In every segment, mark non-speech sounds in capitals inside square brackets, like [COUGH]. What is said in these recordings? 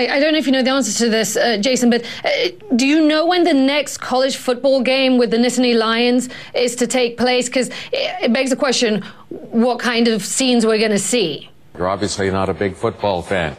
I, I, don't know if you know the answer to this, uh, Jason, but uh, do you know when the next college football game with the Nittany Lions is to take place? Because it, it begs the question what kind of scenes we're going to see. You're obviously not a big football fan.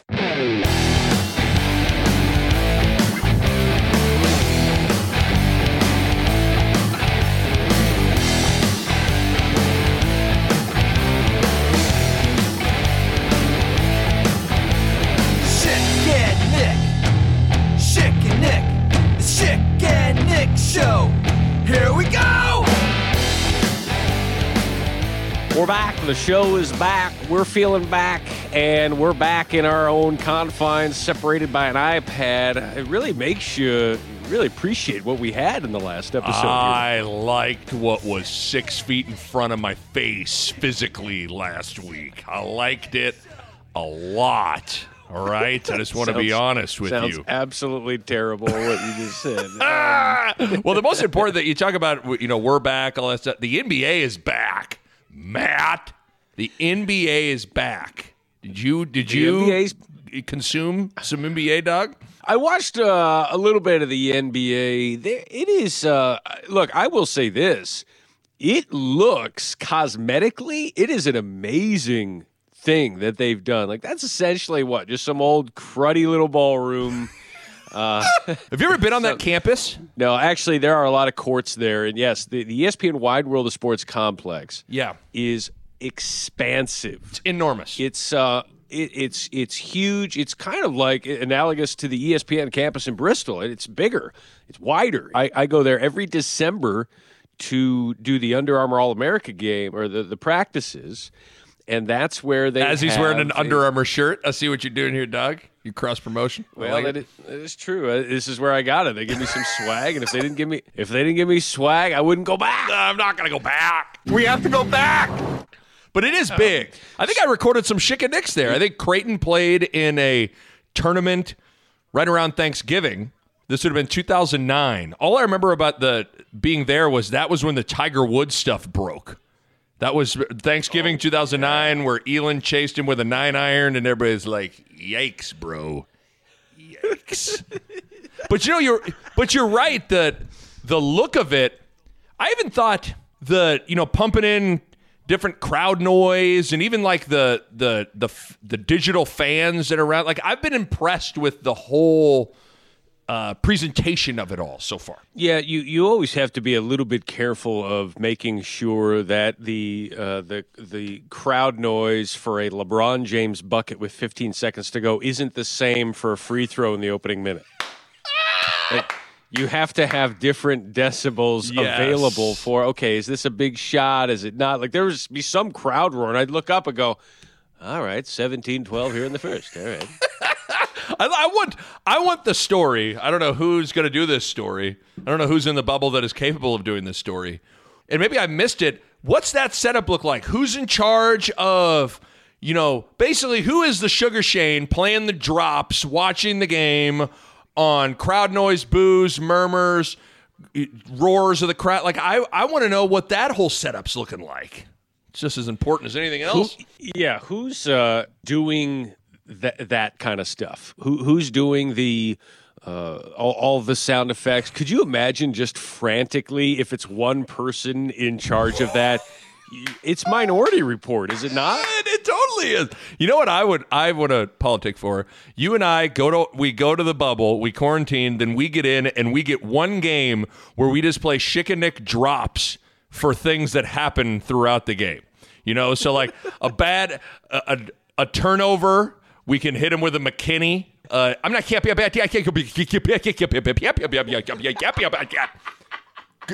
The show is back. We're feeling back, and we're back in our own confines, separated by an iPad. It really makes you really appreciate what we had in the last episode. I here. liked what was six feet in front of my face physically last week. I liked it a lot. All right, I just want to be honest with sounds you. Absolutely terrible what you just said. [LAUGHS] Um, [LAUGHS] well, the most important that you talk about, you know, we're back. All that stuff. The NBA is back. Matt, the NBA is back. Did you did the you NBA's... consume some NBA, dog? I watched uh, a little bit of the NBA. There, it is. Uh, look, I will say this: it looks cosmetically, it is an amazing thing that they've done. Like that's essentially what just some old cruddy little ballroom. Uh, [LAUGHS] Have you ever been on so, that campus? No, actually, there are a lot of courts there, and yes, the, the ESPN Wide World of Sports complex, yeah, is expansive. It's enormous. It's uh, it, it's it's huge. It's kind of like analogous to the ESPN campus in Bristol. It's bigger. It's wider. I, I go there every December to do the Under Armour All America game or the the practices and that's where they. As he's wearing an a, Under Armour shirt, I see what you're doing here, Doug. You cross promotion. Well, like that, is, that is true. Uh, this is where I got it. They give me some swag, and if they didn't give me, if they didn't give me swag, I wouldn't go back. I'm not going to go back. We have to go back. But it is oh. big. I think I recorded some Nicks there. I think Creighton played in a tournament right around Thanksgiving. This would have been 2009. All I remember about the being there was that was when the Tiger Woods stuff broke. That was Thanksgiving oh, 2009, yeah. where Elin chased him with a nine iron, and everybody's like, "Yikes, bro! Yikes!" [LAUGHS] but you know, you're but you're right that the look of it. I even thought the you know pumping in different crowd noise and even like the the the the digital fans that are around. Like I've been impressed with the whole uh, presentation of it all so far. Yeah, you, you always have to be a little bit careful of making sure that the uh, the the crowd noise for a LeBron James bucket with 15 seconds to go isn't the same for a free throw in the opening minute. like, you have to have different decibels yes. available for okay, is this a big shot? Is it not? Like there was be some crowd roar, and I'd look up and go, all right, 17-12 here in the first. All right. [LAUGHS] I, I, want I want the story. I don't know who's going to do this story. I don't know who's in the bubble that is capable of doing this story. And maybe I missed it. What's that setup look like? Who's in charge of, you know, basically who is the Sugar Shane playing the drops, watching the game on crowd noise, boos, murmurs, roars of the crowd? Like I I want to know what that whole setup's looking like. It's just as important as anything else. Who, yeah, who's uh, doing that that kind of stuff. Who who's doing the uh, all, all, the sound effects? Could you imagine just frantically if it's one person in charge of that? It's Minority Report, is it not? It, it totally is. You know what I would I would a politic for? You and I go to we go to the bubble, we quarantine, then we get in and we get one game where we just play Schick drops for things that happen throughout the game. You know, so like a bad a, a, a turnover we can hit him with a McKinney. Uh, I'm not happy about that.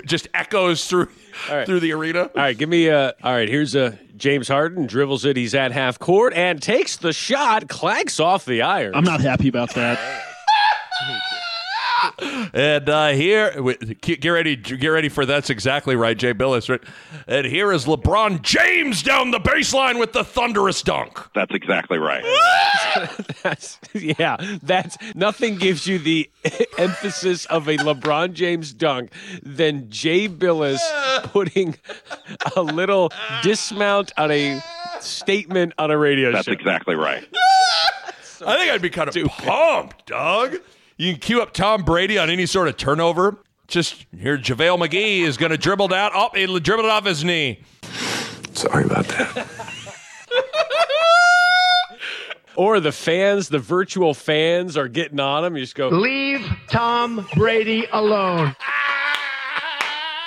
Just echoes through right. through the arena. All right, give me a. All right, here's a James Harden dribbles it. He's at half court and takes the shot, clanks off the iron. I'm not happy about that. And uh, here, get ready, get ready for that's exactly right, Jay Bilas. Right? And here is LeBron James down the baseline with the thunderous dunk. That's exactly right. [LAUGHS] that's, yeah, that's nothing gives you the [LAUGHS] emphasis of a LeBron James dunk than Jay Bilas putting a little dismount on a statement on a radio that's show. That's exactly right. [LAUGHS] I think I'd be kind of pumped, dog. You can cue up Tom Brady on any sort of turnover. Just here, JaVale McGee is going to dribble down. Oh, he dribbled it off his knee. Sorry about that. [LAUGHS] Or the fans, the virtual fans are getting on him. You just go, Leave Tom Brady alone.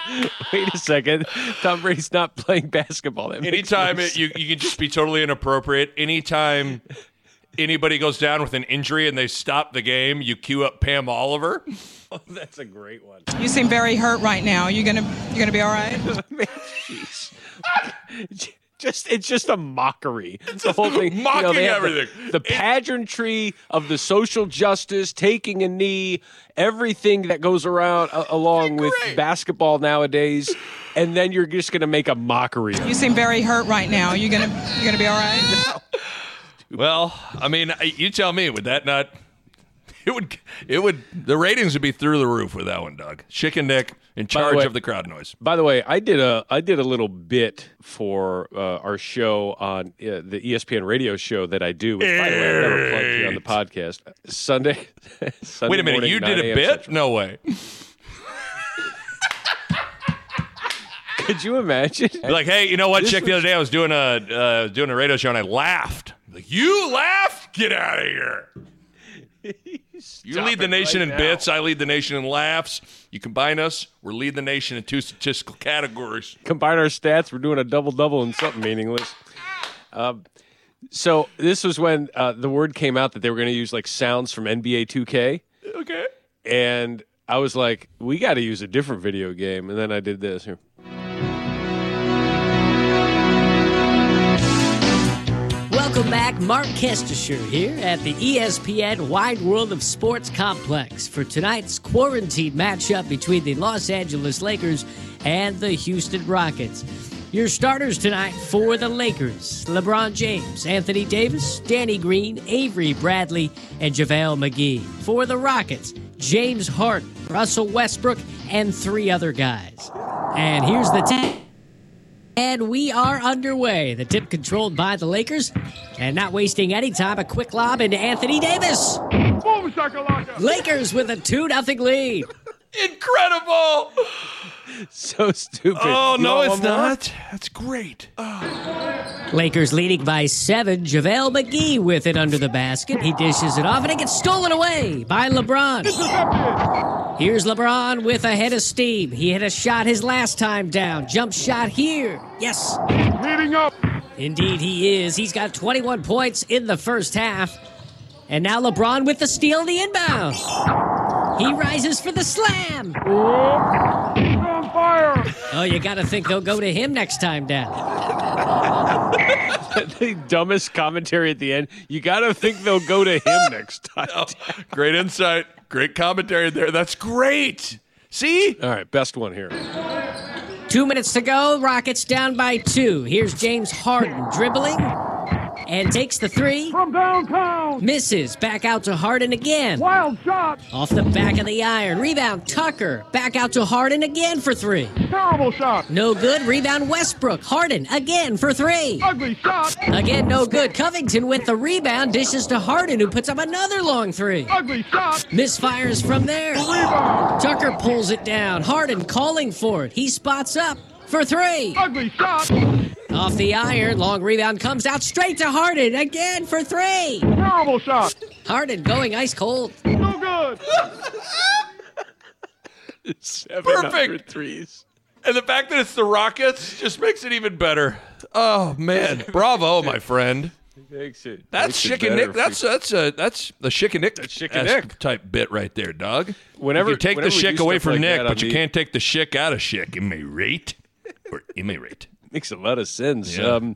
[LAUGHS] wait a second. Tom Brady's not playing basketball. That Anytime no it, you, you can just be totally inappropriate. Anytime anybody goes down with an injury and they stop the game, you cue up Pam Oliver. sense. [LAUGHS] That's a great one. You seem very hurt right now. You gonna you gonna be all right? [LAUGHS] Jeez. [LAUGHS] Just it's just a mockery. It's the whole thing, mocking they have the- everything. The, pageantry of the social justice, taking a knee, everything that goes around uh, along with basketball nowadays, and then you're just going to make a mockery. You seem very hurt right now. You gonna you gonna be all right? Well, I mean, you tell me, would that not? It would. It would. The ratings would be through the roof with that one, Doug. Chicken Nick in charge way- of the crowd noise. By the way, I did a I did a little bit for uh, our show on uh, the ESPN radio show that I do. Which, by the way, I've never plugged here on the podcast. Sunday. [LAUGHS] Sunday Wait a minute, morning, you did a bit? Central. No way. [LAUGHS] Could you imagine? Like, hey, you know what? This Chick, the other day I was doing a uh, doing a radio show and I laughed. You laugh? Get out of here. [LAUGHS] You lead the nation right in bits. I lead the nation in laughs. You combine us, we're lead the nation in two statistical categories. combine our stats. We're doing a double double and something meaningless. Um, so this was when uh, the word came out that they were going to use like sounds from NBA 2K, Okay. and I was like, we got to use a different video game. And then I did this here. Welcome back. Mark Kestecher here at the ESPN Wide World of Sports Complex for tonight's quarantine matchup between the Los Angeles Lakers and the Houston Rockets. Your starters tonight for the Lakers LeBron James, Anthony Davis, Danny Green, Avery Bradley, and JaVale McGee. For the Rockets, James Harden, Russell Westbrook, and three other guys. And here's the team. And we are underway. The tip controlled by the Lakers. And not wasting any time, a quick lob into Anthony Davis. Boom, Lakers with a 2 0 lead. [LAUGHS] Incredible. So stupid. Oh, no, it's more? not. That's great. [SIGHS] Lakers leading by seven. JaVale McGee with it under the basket. He dishes it off and it gets stolen away by LeBron. Here's LeBron with a head of steam. He hit a shot his last time down. Jump shot here. Yes. Leading up. Indeed, he is. He's got 21 points in the first half. And now LeBron with the steal, the inbound. He rises for the slam. On [LAUGHS] fire. Oh, you got to think they'll go to him next time down. [LAUGHS] the dumbest commentary at the end. You got to think they'll go to him [LAUGHS] next time. Oh, great insight. Great commentary there. That's great. See? All right, best one here. Two minutes to go. Rockets down by two. Here's James Harden dribbling and takes the three. From downtown. Misses. Back out to Harden again. Wild shot. Off the back of the iron. Rebound Tucker. Back out to Harden again for three. Terrible shot. No good. Rebound Westbrook. Harden again for three. Ugly shot. Again, no good. Covington with the rebound dishes to Harden, who puts up another long three. Ugly shot. Misfires from there. Rebound. Tucker pulls it down. Harden calling for it. He spots up for three. Ugly shot. Off the iron, long rebound comes out straight to Harden again for three. Terrible shot. Harden going ice cold. No good. Seven Perfect. threes. And the fact that it's the Rockets just makes it even better. Oh man, bravo, my friend. Makes it. That's makes it chicken better Nick. That's that's a that's the chicken Nick. That's Chick and Nick. type bit right there, Doug. Whenever- you take the whenever we shick away from like Nick, but on you the- can't take the shick out of shick. Am I right? Or am I right? makes a lot of sense. Yeah. Um,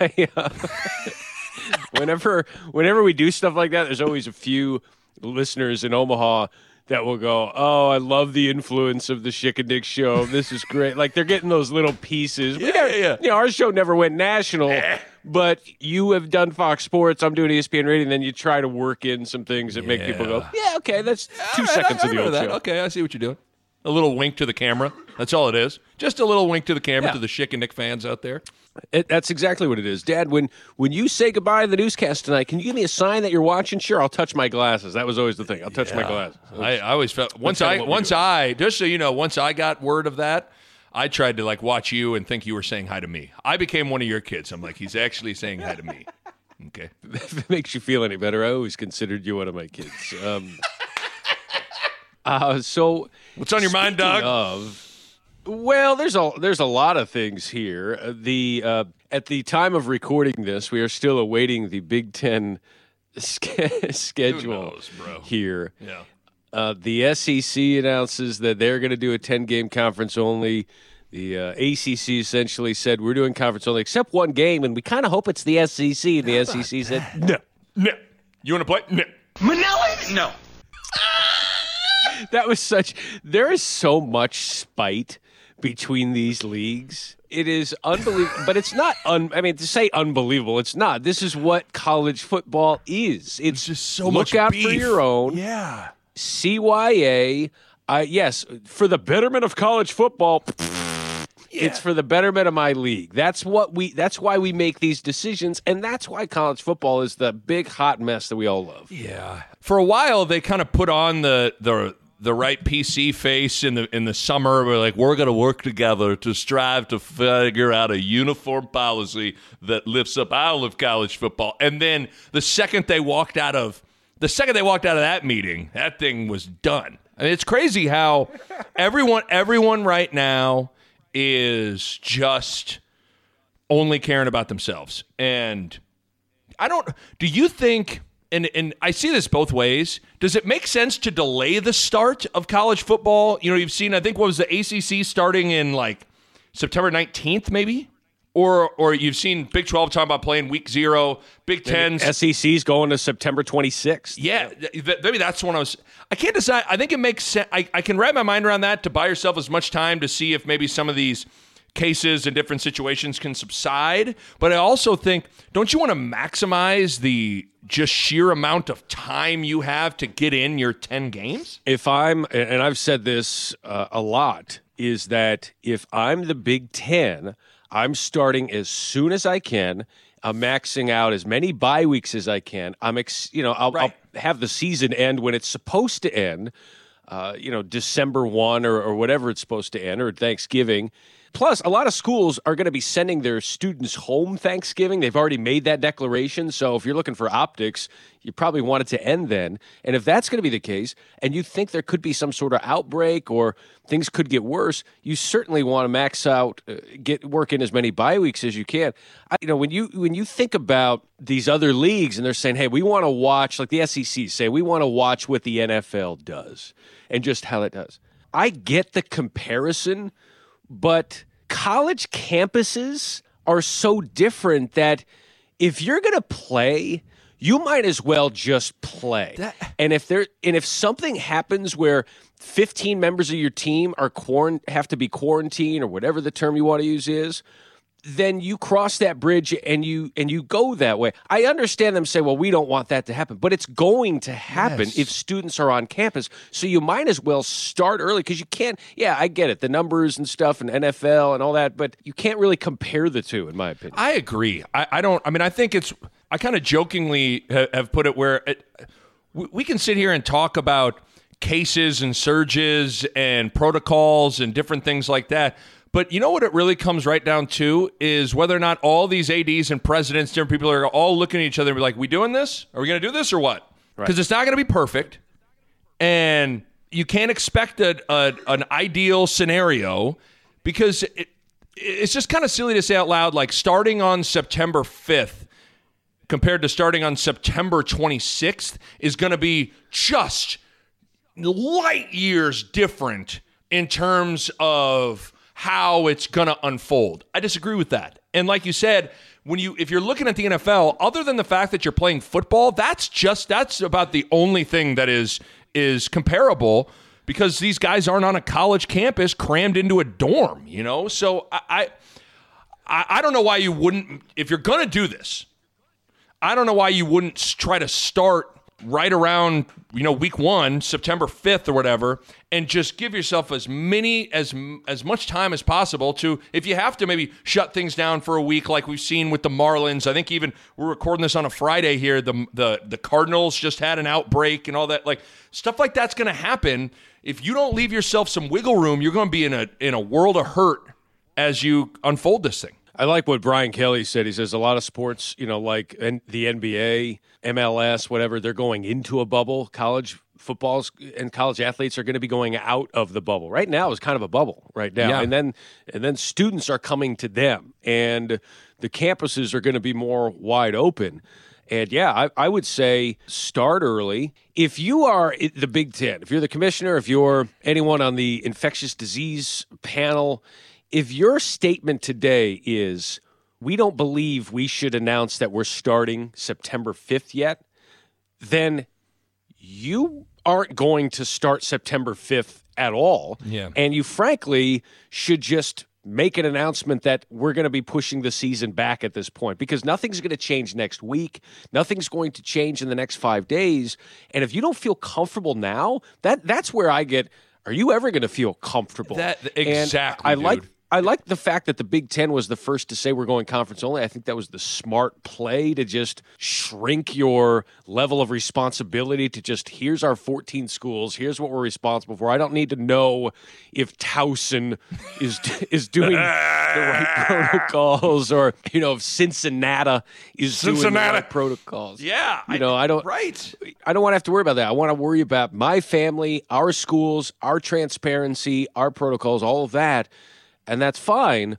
I, uh, [LAUGHS] whenever whenever we do stuff like that, there's always a few listeners in Omaha that will go, "Oh, I love the influence of the Chick and Dick show. This is great." like they're getting those little pieces. Yeah, never- yeah, yeah. You know, our show never went national. But you have done Fox Sports. I'm doing ESPN Radio, and then you try to work in some things that make people go, "Yeah, okay, that's two right, seconds I, I of the old that. show." Okay, I see what you're doing. A little wink to the camera. That's all it is. Just a little wink to the camera Yeah. to the Schick and Nick fans out there. It, that's exactly what it is, Dad. When when you say goodbye to the newscast tonight, can you give me a sign that you're watching? Sure, I'll touch my glasses. That was always the thing. I'll touch my glasses. I, I always felt once I once. I just so you know once I got word of that, I tried to like watch you and think you were saying hi to me. I became one of your kids. I'm like he's actually saying hi to me. [LAUGHS] Okay. [LAUGHS] if it makes you feel any better, I always considered you one of my kids. Um, [LAUGHS] uh, so What's on your mind, Speaking Doug? Of, well, there's a there's a lot of things here. Uh, The uh, at the time of recording this, we are still awaiting the Big Ten sch- [LAUGHS] schedule knows, bro? here. Yeah. Uh, the SEC announces that they're going to do a 10 game conference only. The uh, ACC essentially said we're doing conference only except one game, and we kind of hope it's the SEC. And the SEC said no. No. You want to play? No. Manelli? No. That was such there is so much spite between these leagues. It is unbelievable but it's not un, i mean to say unbelievable it's not. This is what college football is. It's just so look much out for your own. Yeah. cya uh, yes for the betterment of college football it's for the betterment of my league. That's what we that's why we make these decisions and that's why college football is the big hot mess that we all love. Yeah. For a while, they kind of put on the the the right PC face in the in the summer. We're like, we're going to work together to strive to figure out a uniform policy that lifts up all of college football. And then the second they walked out of the second they walked out of that meeting, that thing was done. I mean, it's crazy how everyone everyone right now is just only caring about themselves and I don't. Do you think? And and I see this both ways. Does it make sense to delay the start of college football? You know, you've seen. I think what was the ACC starting in like September nineteenth, maybe, or or you've seen Big Twelve talking about playing week zero. Big Ten. sec's going to september 26th Yeah, th- th- maybe that's one I was. I can't decide. I think it makes sense. I, I can wrap my mind around that to buy yourself as much time to see if maybe some of these cases and different situations can subside. But I also think, don't you want to maximize the just sheer amount of time you have to get in your 10 games? if I'm, and I've said this uh, a lot, is that if I'm the Big Ten, I'm starting as soon as I can. I'm maxing out as many bye weeks as I can. I'm, ex, you know, I'll, Right. I'll have the season end when it's supposed to end. Uh, you know, December one or, or whatever it's supposed to end, or Thanksgiving. Plus, a lot of schools are going to be sending their students home Thanksgiving. They've already made that declaration. So if you're looking for optics, you probably want it to end then. And if that's going to be the case, and you think there could be some sort of outbreak or things could get worse, you certainly want to max out, uh, get work in as many bye weeks as you can. I, you know, when you when you think about these other leagues and they're saying, "Hey, we want to watch," like the SEC say, "We want to watch what the NFL does and just how it does." I get the comparison but college campuses are so different that if you're going to play you might as well just play. And if there and if something happens where 15 members of your team are quarant- have to be quarantined or whatever the term you want to use is then you cross that bridge and you and you go that way. I understand them say, "Well, we don't want that to happen," but it's going to happen if students are on campus. So you might as well start early because you can't. Yeah, I get it, the numbers and stuff, and NFL and all that, but you can't really compare the two, in my opinion. I agree. I, I don't. I mean, I think it's. I kind of jokingly have put it where it, we can sit here and talk about cases and surges and protocols and different things like that. But you know what it really comes right down to is whether or not all these ads and presidents, different people are all looking at each other and be like, "We doing this? Are we going to do this or what?" Because it's not going to be perfect, and you can't expect a, a an ideal scenario because it, it's just kind of silly to say out loud like starting on September 5th compared to starting on September 26th is going to be just light years different in terms of how it's going to unfold. I disagree with that. And like you said, when you if you're looking at the NFL, other than the fact that you're playing football, that's just that's about the only thing that is is comparable because these guys aren't on a college campus crammed into a dorm, you know? So I I, I don't know why you wouldn't if you're going to do this. I don't know why you wouldn't try to start right around you know week one september 5th or whatever and just give yourself as many as as much time as possible to if you have to maybe shut things down for a week like we've seen with the marlins. I think even we're recording this on a friday here. The the, the cardinals just had an outbreak and all that. Like stuff like that's going to happen. If you don't leave yourself some wiggle room you're going to be in a in a world of hurt as you unfold this thing I like what Brian Kelly said. He says a lot of sports, you know, like N- the NBA, MLS, whatever, they're going into a bubble. College footballs and college athletes are going to be going out of the bubble. Right now is kind of a bubble right now. Yeah. And then and then students are coming to them and the campuses are going to be more wide open. And yeah, I, I would say start early. If you are the Big Ten, if you're the commissioner, if you're anyone on the infectious disease panel, if your statement today is, we don't believe we should announce that we're starting September 5th yet, then you aren't going to start September 5th at all. Yeah. And you frankly should just make an announcement that we're going to be pushing the season back at this point because nothing's going to change next week. Nothing's going to change in the next 5 days. And if you don't feel comfortable now, that that's where I get are you ever going to feel comfortable? That- And exactly, I like. I like the fact that the Big Ten was the first to say we're going conference only. I think that was the smart play to just shrink your level of responsibility to just here's our 14 schools, here's what we're responsible for. I don't need to know if Towson is [LAUGHS] is doing the right [LAUGHS] protocols or you know if Cincinnati is doing the right protocols. yeah you know I don't right I don't want to have to worry about that. I want to worry about my family, our schools, our transparency, our protocols, all of that. And that's fine.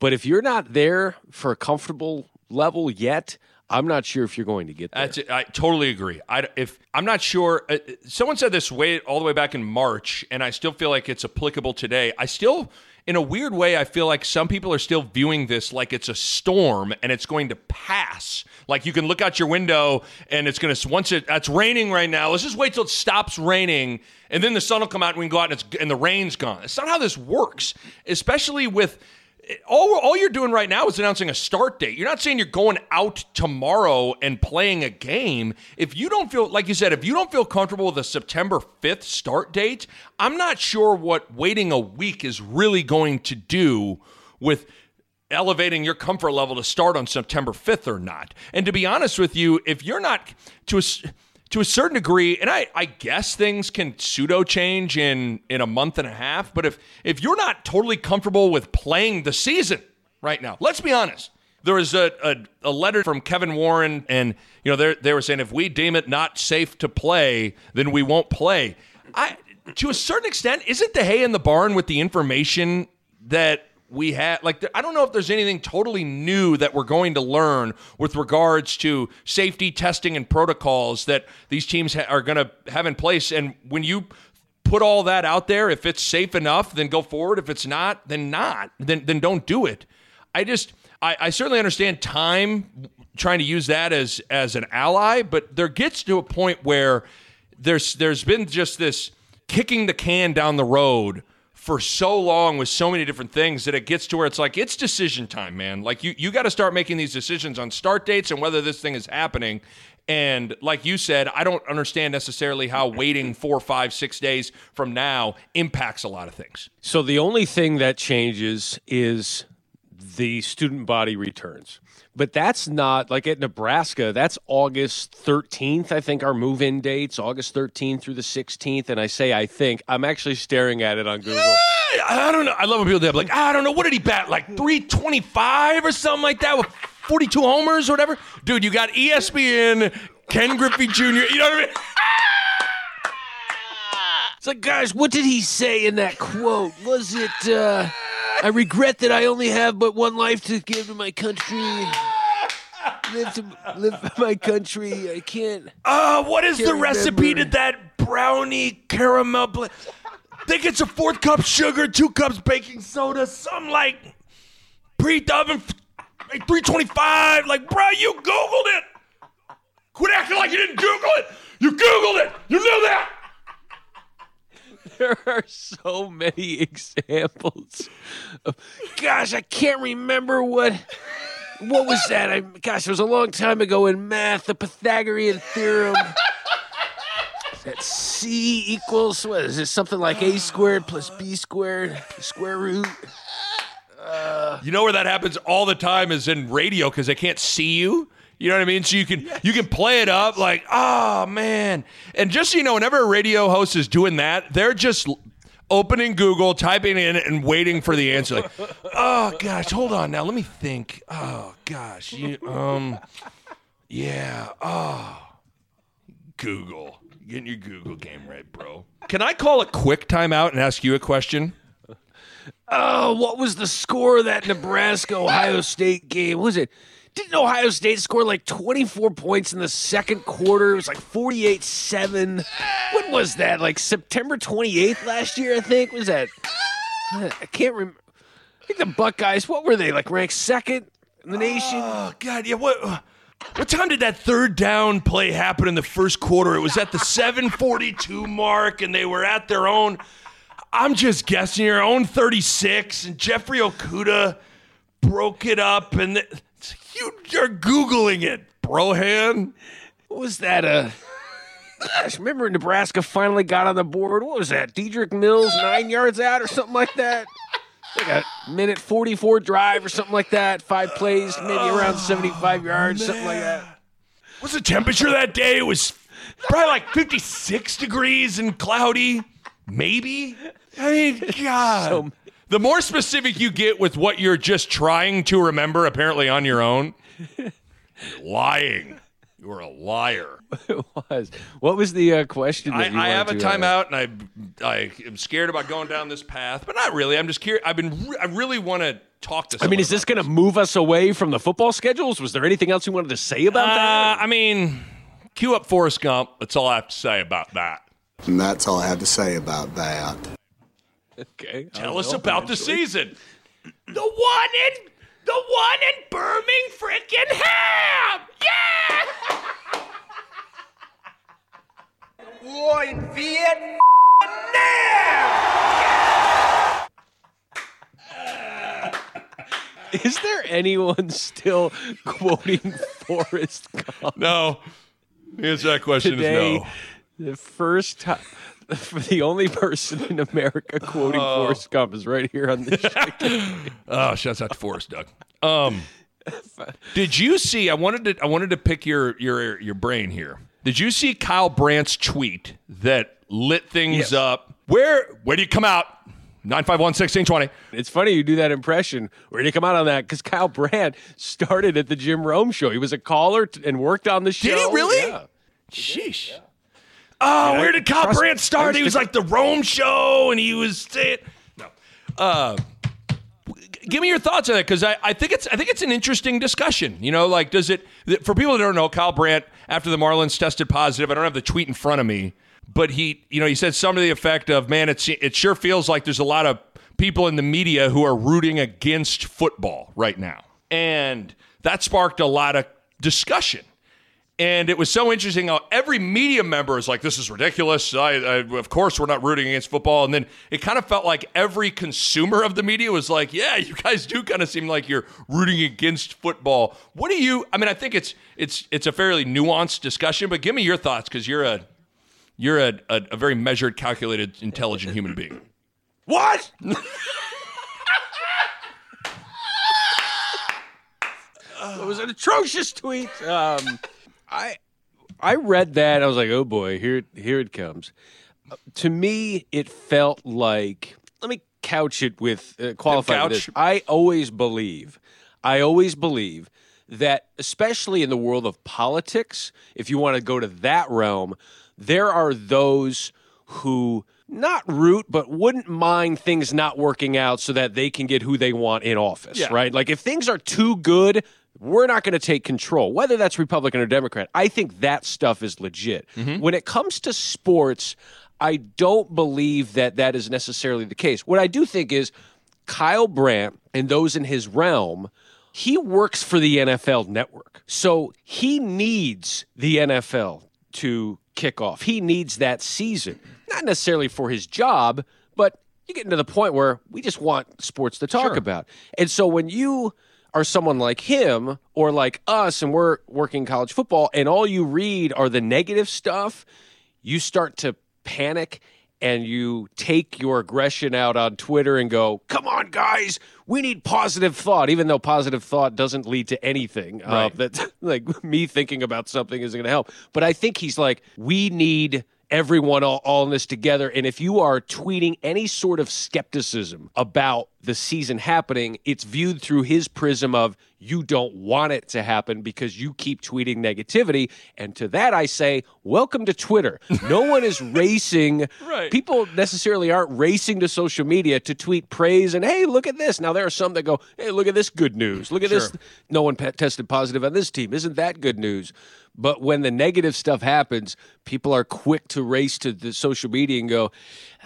But if you're not there for a comfortable level yet, I'm not sure if you're going to get there. That's. I totally agree. I if I'm not sure. Uh, someone said this way all the way back in March, and I still feel like it's applicable today. I still, in a weird way, I feel like some people are still viewing this like it's a storm and it's going to pass. Like you can look out your window and it's going to once it it's raining right now. Let's just wait till it stops raining, and then the sun will come out and we can go out and it's and the rain's gone. It's not how this works, especially with all, all you're doing right now is announcing a start date. You're not saying you're going out tomorrow and playing a game. If you don't feel, like you said, if you don't feel comfortable with a September 5th start date, I'm not sure what waiting a week is really going to do with elevating your comfort level to start on September 5th or not. And to be honest with you, if you're not to to a certain degree, and I, I guess things can pseudo change in in a month and a half, but if if you're not totally comfortable with playing the season right now, let's be honest. There was a, a, a letter from Kevin Warren, and you know they they were saying if we deem it not safe to play, then we won't play. I to a certain extent, isn't the hay in the barn with the information that we had like i don't know if there's anything totally new that we're going to learn with regards to safety testing and protocols that these teams ha- are going to have in place. And when you put all that out there if it's safe enough then go forward. If it's not then not. Then then don't do it. I just i, I certainly understand time trying to use that as as an ally but there gets to a point where there's there's been just this kicking the can down the road for so long with so many different things that it gets to where it's like it's decision time, man. Like you you got to start making these decisions on start dates and whether this thing is happening. And like you said, I don't understand necessarily how waiting four, five, six days from now impacts a lot of things. So the only thing that changes is the student body returns. But that's not like at Nebraska, that's August 13th, I think our move in dates, August 13th through the 16th. And I say, I think, I'm actually staring at it on Google. I don't know. I love when people do that. Like, I don't know. What did he bat? Like 325 or something like that with 42 homers or whatever? Dude, you got ESPN, Ken Griffey Jr. You know what I mean? It's like, guys, what did he say in that quote? Was it, uh, I regret that I only have but one life to give to my country? Live to live for my country. I can't. Uh, what is the Can't recipe remember. to that brownie caramel? Bl- think it's a fourth cup sugar, two cups baking soda, some like pre oven, like 325. Like, bro, you Googled it. Quit acting like you didn't Google it. You Googled it. You knew that. There are so many examples. Of, gosh, I can't remember what. What was that? I, gosh, it was a long time ago in math. The Pythagorean theorem. That C equals what is it? Something like A squared plus B squared square root. You know where that happens all the time is in radio because they can't see you. You know what I mean? So you can you can play it up like, oh man. And just so you know, whenever a radio host is doing that, they're just opening Google, typing in and waiting for the answer. Like, oh gosh, hold on now. Let me think. Oh gosh. You, um yeah. Oh Google. Getting your Google game right, bro. Can I call a quick timeout and ask you a question? Oh, what was the score of that Nebraska Ohio State game? What was it? Didn't Ohio State score like 24 points in the second quarter? It was like 48 7. When was that? Like September 28th last year, I think? Was that? I can't remember. I think the Buckeyes, what were they? Like ranked second in the nation? Oh God, yeah. What what time did that third down play happen in the first quarter? It was at the 7:42 mark, and they were at their own. I'm just guessing your own 36, and Jeffrey Okudah broke it up, and you, you're googling it, Brohan. What was that? Uh, gosh, remember Nebraska finally got on the board? What was that? Dedrick Mills nine yards out or something like that? Like a minute 44 drive or something like that. Five plays, maybe around 75 yards, something like that. What's the temperature that day? It was probably like 56 degrees and cloudy, maybe. I mean, [LAUGHS] God. So- the more specific you get with what you're just trying to remember, apparently on your own, you're [LAUGHS] lying. You are a liar. [LAUGHS] It was. What was the uh, question? I, you I have a wanted to, uh, timeout, and I, I am scared about going down this path, but not really. I'm just curious. I've been. Re- I really want to talk to. I mean, is this going to move us away from the football schedules? Was there anything else you wanted to say about Uh, that? I mean, cue up Forrest Gump. That's all I have to say about that. And that's all I have to say about that. Okay. Tell us about the season. The one in the one in Birmingham frickin' Ham. Yeah. War in Vietnam. [LAUGHS] Is there anyone still quoting Forrest Gump No. The answer to that question today? is no. The first time. [LAUGHS] The only person in America quoting Forrest Gump is right here on this. [LAUGHS] show. Oh, shouts out to Forrest, Doug. Um, did you see? I wanted to. I wanted to pick your your your brain here. Did you see Kyle Brandt's tweet that lit things Yes. up? Where where do you come out? 951 1620. It's funny you do that impression. Where did you come out on that? Because Kyle Brandt started at the Jim Rome show. He was a caller t- and worked on the show. Did he really? Yeah. Sheesh. Oh, Yeah, where did Kyle trust- Brandt start? He was like the Rome show, and he was no. Uh, give me your thoughts on that because I, I think it's I think it's an interesting discussion. You know, like does it for people that don't know, Kyle Brandt after the Marlins tested positive. I don't have the tweet in front of me, but he you know he said something to the effect of, "Man, it's it sure feels like there's a lot of people in the media who are rooting against football right now," and that sparked a lot of discussion. And it was so interesting how every media member is like, "This is ridiculous." I, I, of course, we're not rooting against football. And then it kind of felt like every consumer of the media was like, "Yeah, you guys do kind of seem like you're rooting against football." What do you? I mean, I think it's it's it's a fairly nuanced discussion, but give me your thoughts because you're a you're a, a, a very measured, calculated, intelligent human being. What? [LAUGHS] it was an atrocious tweet. Um, I I read that. I was like, oh boy, here here it comes. Uh, to me, it felt like. Let me couch it with uh, qualify this. I always believe. I always believe that, especially in the world of politics, if you want to go to that realm, there are those who not root, but wouldn't mind things not working out so that they can get who they want in office, Yeah. right? Like if things are too good, we're not going to take control, whether that's Republican or Democrat. I think that stuff is legit. Mm-hmm. When it comes to sports, I don't believe that that is necessarily the case. What I do think is Kyle Brandt and those in his realm, he works for the NFL network. So he needs the NFL to kick off. He needs that season. Not necessarily for his job, but you get into the point where we just want sports to talk about. And so when you are someone like him or like us and we're working college football and all you read are the negative stuff, you start to panic and you take your aggression out on Twitter and go, "Come on, guys, we need positive thought," even though positive thought doesn't lead to anything. Uh, that [LAUGHS] like me thinking about something isn't going to help. But I think he's like, we need everyone all, all in this together. And if you are tweeting any sort of skepticism about the season happening, it's viewed through his prism of you don't want it to happen because you keep tweeting negativity. And to that, I say, welcome to Twitter. No [LAUGHS] one is racing. Right. People necessarily aren't racing to social media to tweet praise and, hey, look at this. Now, there are some that go, hey, look at this good news. Look at this. No one pe- tested positive on this team. Isn't that good news? But when the negative stuff happens, people are quick to race to the social media and go,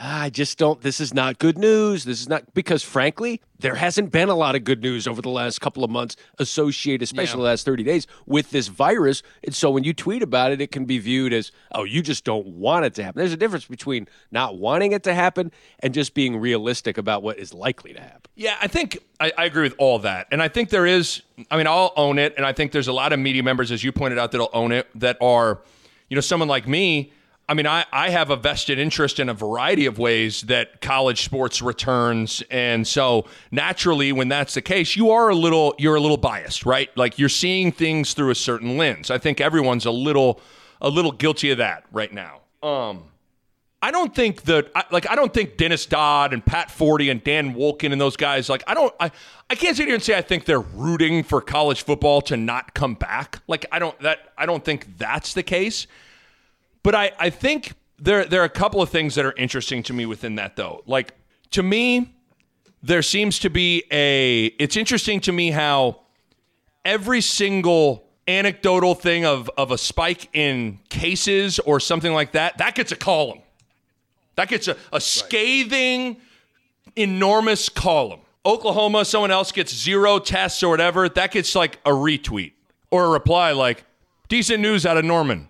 Ah, I just don't, this is not good news. This is not, because frankly, there hasn't been a lot of good news over the last couple of months associated, especially the last 30 days, with this virus. And so when you tweet about it, it can be viewed as, oh, you just don't want it to happen. There's a difference between not wanting it to happen and just being realistic about what is likely to happen. Yeah, I think I, I agree with all that. And I think there is, I mean, I'll own it. And I think there's a lot of media members, as you pointed out, that'll own it that are, you know, someone like me. I mean, I, I have a vested interest in a variety of ways that college sports returns. And so naturally, when that's the case, you are a little, you're a little biased, right? Like you're seeing things through a certain lens. I think everyone's a little, a little guilty of that right now. Um, I don't think that like I don't think Dennis Dodd and Pat Forde and Dan Wolken and those guys like I don't I I can't sit here and say I think they're rooting for college football to not come back. Like I don't that I don't think that's the case. But I I think there there are a couple of things that are interesting to me within that though. Like to me there seems to be a it's interesting to me how every single anecdotal thing of of a spike in cases or something like that that gets a column. That gets a, a scathing enormous column. Oklahoma someone else gets zero tests or whatever that gets like a retweet or a reply like decent news out of norman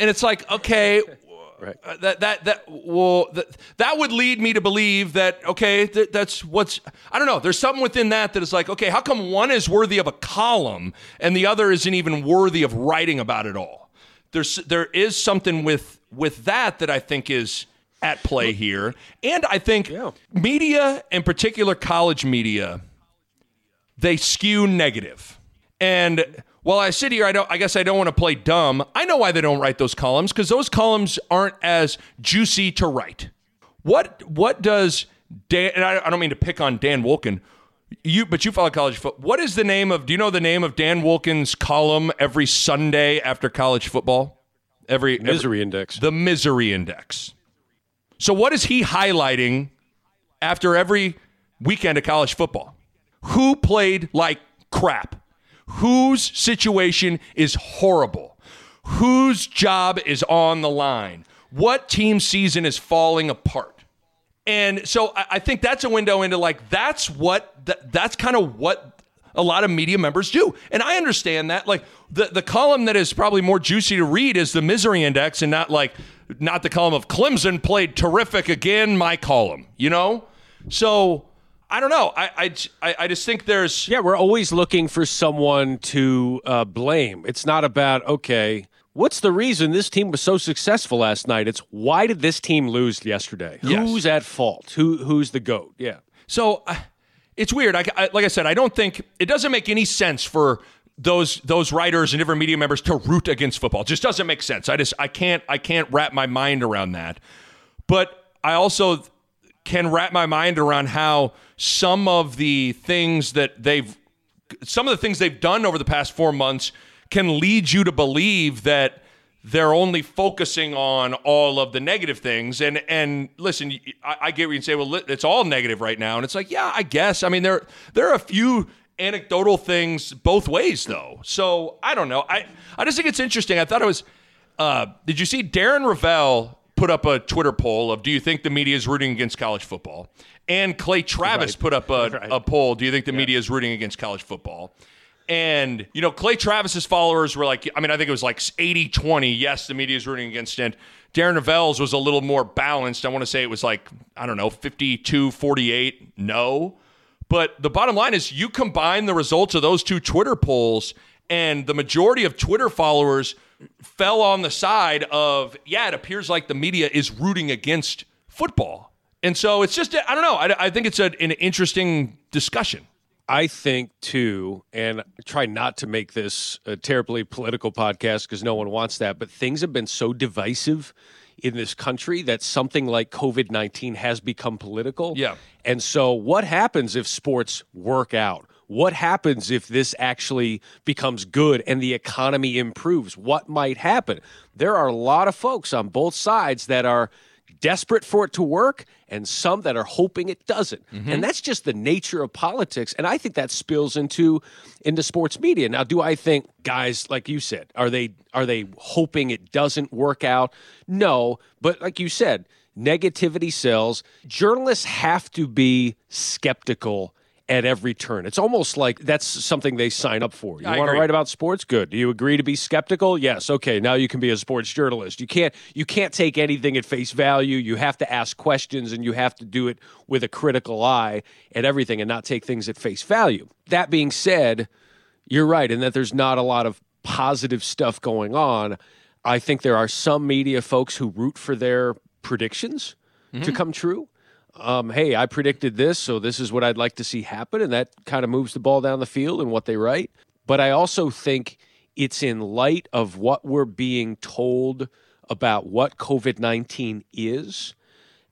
and it's like okay [LAUGHS] uh, that that that well that, that would lead me to believe that okay th- that's what's I don't know. There's something within that that is like okay how come one is worthy of a column and the other isn't even worthy of writing about it all? There's there is something with with that that I think is at play here. And I think media in particular college media they skew negative. And while I sit here, I don't. I guess I don't want to play dumb. I know why they don't write those columns because those columns aren't as juicy to write. What What does Dan? And I, I don't mean to pick on Dan Wolken. You, but you follow college football. What is the name of? Do you know the name of Dan Wolken's column every Sunday after college football? Every every- Misery index. the misery index. So what is he highlighting after every weekend of college football? Who played like crap? Whose situation is horrible? Whose job is on the line? What team season is falling apart? And so I think that's a window into like that's what that, that's kind of what a lot of media members do. And I understand that. Like the the column that is probably more juicy to read is the misery index and not like not the column of Clemson played terrific again, my column, you know? So I don't know. I I, I- just think there's Yeah, we're always looking for someone to uh, blame. It's not about, okay, what's the reason this team was so successful last night? It's why did this team lose yesterday? Yes. Who's at fault? Who Who's the GOAT? Yeah. So uh, it's weird. I, I, like I said, I don't think it doesn't make any sense for those those writers and different media members to root against football. It just doesn't make sense. I just I can't I can't wrap my mind around that. But I also can wrap my mind around how some of the things that they've some of the things they've done over the past four months can lead you to believe that they're only focusing on all of the negative things. And and listen, I, I get where you say, well, it's all negative right now, and it's like, yeah, I guess. I mean, there there are a few anecdotal things both ways, though. So I don't know. I I just think it's interesting. I thought it was. Uh, did you see Darren Rovell put up a Twitter poll of Do you think the media is rooting against college football? And Clay Travis put up a, [LAUGHS] a poll Do you think the media is rooting against college football? And, you know, Clay Travis's followers were like, I mean, I think it was like 80 20. Yes, the media is rooting against it. Darren Rovell's was a little more balanced. I want to say it was like, I don't know, 52 48. No. But the bottom line is you combine the results of those two Twitter polls, and the majority of Twitter followers fell on the side of yeah, it appears like the media is rooting against football, and so it's just I don't know. I, I think it's a, an interesting discussion. I think too, and try not to make this a terribly political podcast because no one wants that, but things have been so divisive in this country that something like COVID 19 has become political. Yeah. And so, what happens if sports work out? What happens if this actually becomes good and the economy improves? What might happen? There are a lot of folks on both sides that are desperate for it to work and some that are hoping it doesn't. Mm-hmm. And that's just the nature of politics and I think that spills into into sports media. Now, do I think guys like you said, are they are they hoping it doesn't work out? No, but like you said, negativity sells. Journalists have to be skeptical at every turn. It's almost like that's something they sign up for. You I want to write about sports? Good. Do you agree to be skeptical? Yes. Okay. Now you can be a sports journalist. You can't you can't take anything at face value. You have to ask questions and you have to do it with a critical eye at everything and not take things at face value. That being said, you're right in that there's not a lot of positive stuff going on. I think there are some media folks who root for their predictions to mm-hmm. come true. Um, hey, I predicted this, so this is what I'd like to see happen, and that kind of moves the ball down the field and what they write. But I also think it's in light of what we're being told about what COVID nineteen is,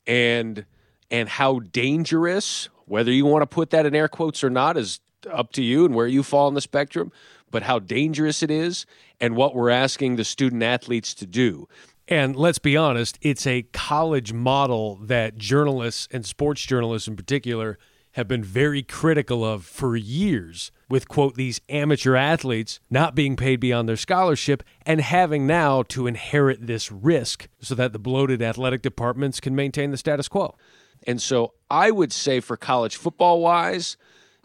and and how dangerous, whether you want to put that in air quotes or not, is up to you and where you fall on the spectrum, but how dangerous it is and what we're asking the student athletes to do. And let's be honest, it's a college model that journalists and sports journalists in particular have been very critical of for years with quote these amateur athletes not being paid beyond their scholarship and having now to inherit this risk so that the bloated athletic departments can maintain the status quo. And so I would say for college football wise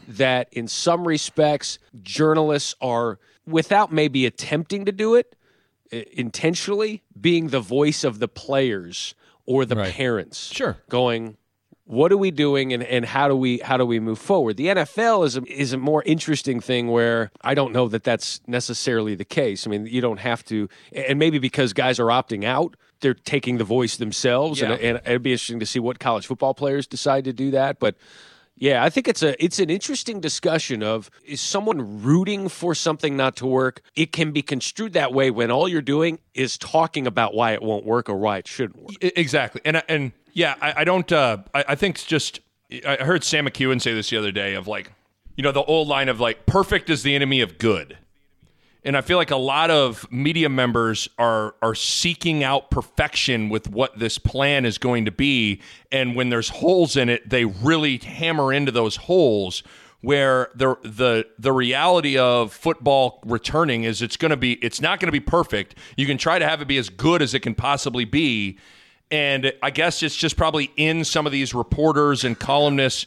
that in some respects journalists are without maybe attempting to do it Uh, intentionally being the voice of the players or the parents. Sure. going what are we doing and, and how do we how do we move forward? The nfl is a, is a more interesting thing where i don't know that that's necessarily the case. I mean you don't have to and maybe because guys are opting out they're taking the voice themselves. Yeah. and, and it'd be interesting to see what college football players decide to do that. But yeah, I think it's a it's an interesting discussion of is someone rooting for something not to work? It can be construed that way when all you're doing is talking about why it won't work or why it shouldn't work. Exactly, and and yeah, I, I don't. Uh, I, I think it's just. I heard Sam McKewon say this the other day of like, you know, the old line of like, perfect is the enemy of good, and I feel like a lot of media members are are seeking out perfection with what this plan is going to be, and when there's holes in it, they really hammer into those holes. Where the the the reality of football returning is it's going to be it's not going to be perfect. You can try to have it be as good as it can possibly be, and I guess it's just probably in some of these reporters and columnists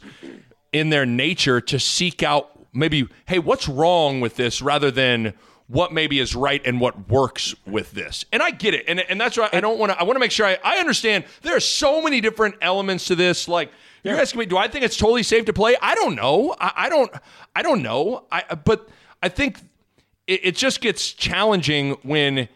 in their nature to seek out maybe, hey, what's wrong with this rather than what maybe is right and what works with this. And I get it. And, and that's why I don't want to, I want to make sure I, I understand there are so many different elements to this. Like, you're asking me, do I think it's totally safe to play? I don't know. I, I don't, I don't know. I, but I think it, it just gets challenging when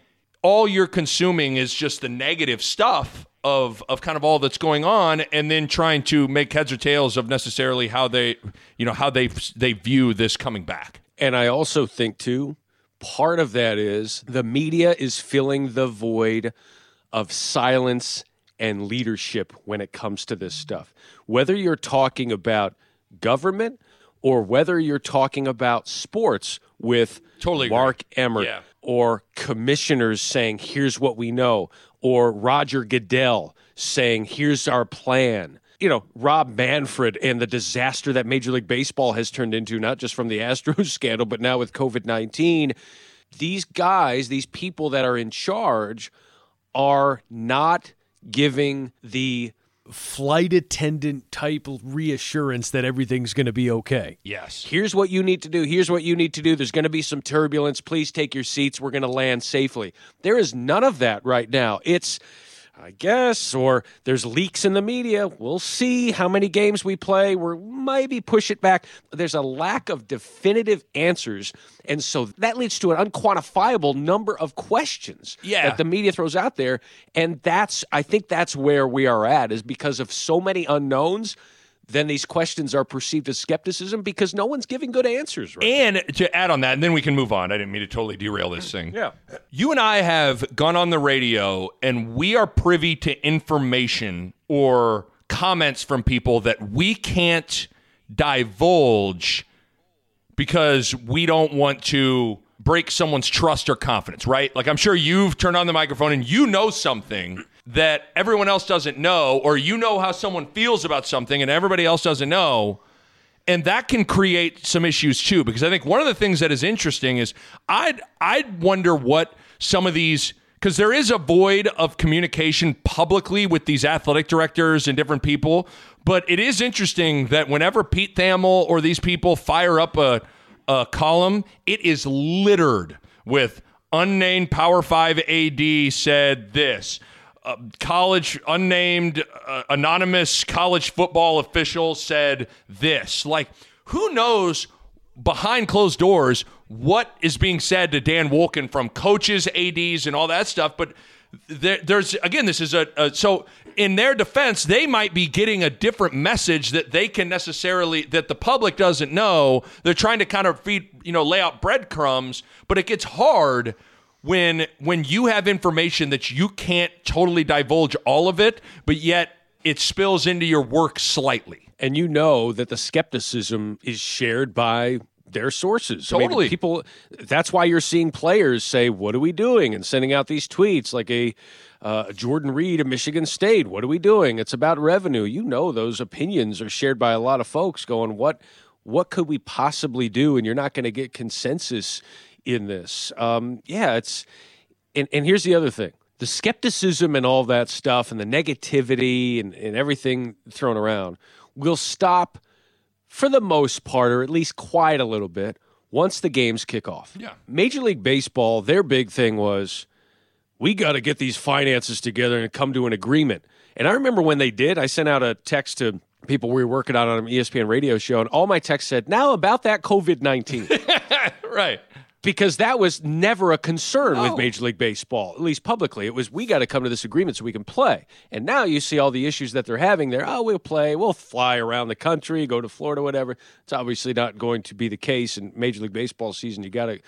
all you're consuming is just the negative stuff of of kind of all that's going on and then trying to make heads or tails of necessarily how they you know how they they view this coming back And I also think too, part of that is the media is filling the void of silence and leadership when it comes to this stuff. Whether you're talking about government or whether you're talking about sports with Totally agree. Mark Emmert Yeah. or commissioners saying, here's what we know, or Roger Goodell saying, here's our plan. You know, Rob Manfred and the disaster that Major League Baseball has turned into, not just from the [LAUGHS] Astros scandal, but now with COVID 19. These guys, these people that are in charge, are not giving the flight attendant type reassurance that everything's going to be okay. yes Here's what you need to do. Here's what you need to do. There's going to be some turbulence. Please take your seats. We're going to land safely. There is none of that right now. It's I guess. Or there's leaks in the media. We'll see how many games we play. We're maybe push it back. There's a lack of definitive answers. And so that leads to an unquantifiable number of questions Yeah. that the media throws out there. And that's, I think that's where we are at, is because of so many unknowns. Then these questions are perceived as skepticism because no one's giving good answers. Right? And to add on that, and then we can move on. I didn't mean to totally derail this thing. Yeah. You and I have gone on the radio and we are privy to information or comments from people that we can't divulge because we don't want to break someone's trust or confidence, right? Like I'm sure you've turned on the microphone and you know something that everyone else doesn't know, or you know how someone feels about something and everybody else doesn't know. And that can create some issues too, because I think one of the things that is interesting is I'd I'd wonder what some of these because there is a void of communication publicly with these athletic directors and different people. But it is interesting that whenever Pete Thamel or these people fire up a, a column, it is littered with unnamed Power 5 AD said this. Uh, college unnamed uh, anonymous college football official said this. Like, who knows behind closed doors what is being said to Dan Wolken from coaches, ads, and all that stuff? But there, there's again, this is a, a so in their defense, they might be getting a different message that they can necessarily that the public doesn't know. They're trying to kind of feed, you know, lay out breadcrumbs, but it gets hard when when you have information that you can't totally divulge all of it, but yet it spills into your work slightly. and you know that the skepticism is shared by their sources. I mean, Totally. people. That's why you're seeing players say, "What are we doing?" and sending out these tweets like a uh, Jordan Reed of Michigan State. What are we doing? It's about revenue. You know, those opinions are shared by a lot of folks. Going, what? What could we possibly do? And you're not going to get consensus in this. Um, yeah, it's. And, and here's the other thing the skepticism and all that stuff and the negativity and, and everything thrown around will stop for the most part, or at least quiet a little bit, once the games kick off. Yeah. Major League Baseball, their big thing was we got to get these finances together and come to an agreement. And I remember when they did, I sent out a text to people we were working on on an ESPN radio show, and all my texts said, now about that COVID 19 [LAUGHS] Right. Because that was never a concern No. with Major League Baseball, at least publicly. It was we got to come to this agreement so we can play. And now you see all the issues that they're having there. Oh, we'll play, we'll fly around the country, go to Florida, whatever. It's obviously not going to be the case in Major League Baseball season. You got to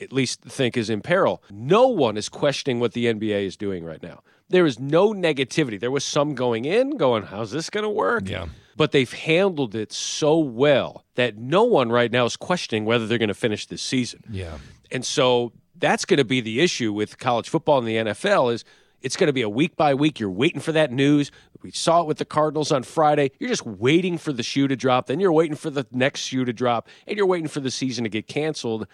at least think is in peril. No one is questioning what the NBA is doing right now. There is no negativity. There was some going in, going, "How's this going to work?" Yeah. but they've handled it so well that no one right now is questioning whether they're going to finish this season. Yeah. And so that's going to be the issue with college football and the NFL is it's going to be a week by week. You're waiting for that news. We saw it with the Cardinals on Friday. You're just waiting for the shoe to drop. Then you're waiting for the next shoe to drop, and you're waiting for the season to get canceled.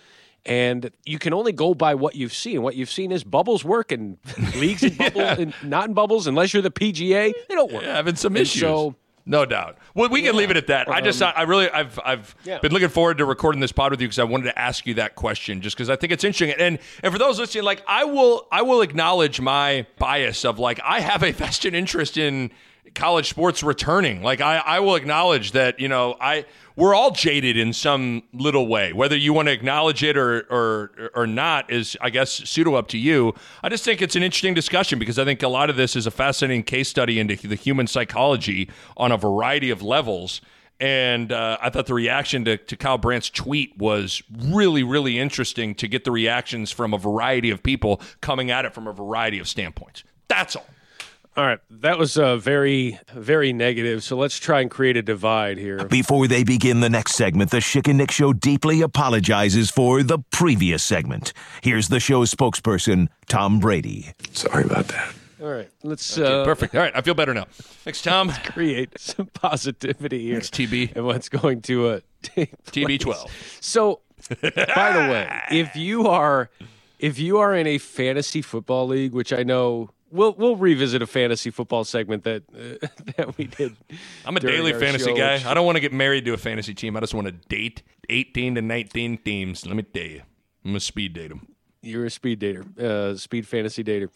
And you can only go by what you've seen. What you've seen is bubbles work [LAUGHS] and leagues in bubbles and not in bubbles unless you're the PGA. They don't work. Yeah, having some And issues. So no doubt. Well, we can leave it at that. I just, um, I really, I've, I've Yeah. been looking forward to recording this pod with you because I wanted to ask you that question, just because I think it's interesting. And and for those listening, like I will, I will acknowledge my bias of like I have a [LAUGHS] vested interest in college sports returning. Like I, I will acknowledge that you know I we're all jaded in some little way. Whether you want to acknowledge it or or or not is I guess pseudo up to you. I just think it's an interesting discussion because I think a lot of this is a fascinating case study into the human psychology on a variety of levels. And uh, I thought the reaction to, to Kyle Brandt's tweet was really, really interesting to get the reactions from a variety of people coming at it from a variety of standpoints. That's all. All right, that was uh, very, very negative. So let's try and create a divide here. Before they begin the next segment, the Schick and Nick Show deeply apologizes for the previous segment. Here's the show's spokesperson, Tom Brady. Sorry about that. All right, let's uh, Perfect. All right, I feel better now. Thanks, Tom. create some positivity here. Thanks, TB. and what's going to uh, take TB twelve. So, by the way, if you are if you are in a fantasy football league, which I know we'll we'll revisit a fantasy football segment that uh, [LAUGHS] that we did. I'm a daily fantasy show, guy. I don't want to get married to a fantasy team. I just want to date 18 to 19 teams. Let me tell you, I'm a speed date them. You're a speed dater, uh, speed fantasy dater.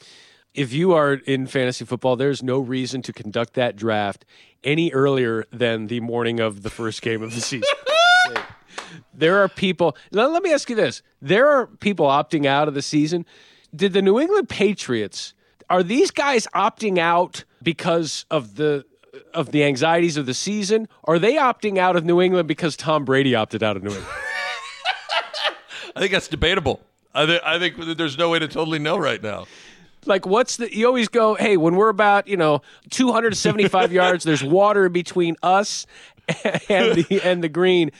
if you are in fantasy football, there's no reason to conduct that draft any earlier than the morning of the first game of the season. [LAUGHS] there are people. Let me ask you this: There are people opting out of the season. Did the New England Patriots? Are these guys opting out because of the of the anxieties of the season? Are they opting out of New England because Tom Brady opted out of New England? [LAUGHS] I think that's debatable. I, th- I think there's no way to totally know right now. Like, what's the? You always go, hey, when we're about you know 275 [LAUGHS] yards, there's water in between us [LAUGHS] and the and the green.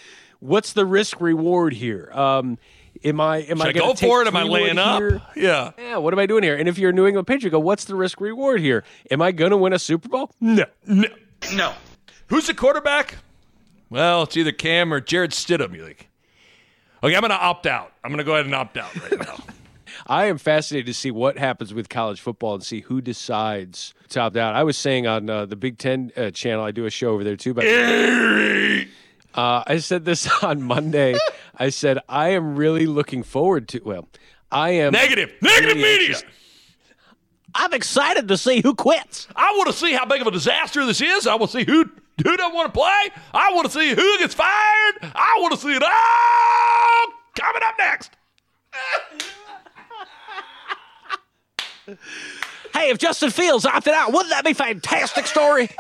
What's the risk reward here? Um, am I am Should I I going go to take for it? Am I laying up? here? Yeah. Yeah. What am I doing here? And if you're a New England Patriot, go, what's the risk reward here? Am I going to win a Super Bowl? No. No. No. Who's the quarterback? Well, it's either Cam or Jarrett Stidham. You think? Okay, I'm going to opt out. I'm going to go ahead and opt out right now. [LAUGHS] [LAUGHS] I am fascinated to see what happens with college football and see who decides to opt out. I was saying on uh, the Big Ten uh, channel, I do a show over there too. But uh, I said this [LAUGHS] on Monday. I said I am really looking forward to. Well, I am Negative. Negative really media. anxious- I'm excited to see who quits. I want to see how big of a disaster this is. I want to see who who doesn't want to play. I want to see who gets fired. I want to see it all coming up next. Hey, if Justin Fields opted out, wouldn't that be a fantastic story? [LAUGHS]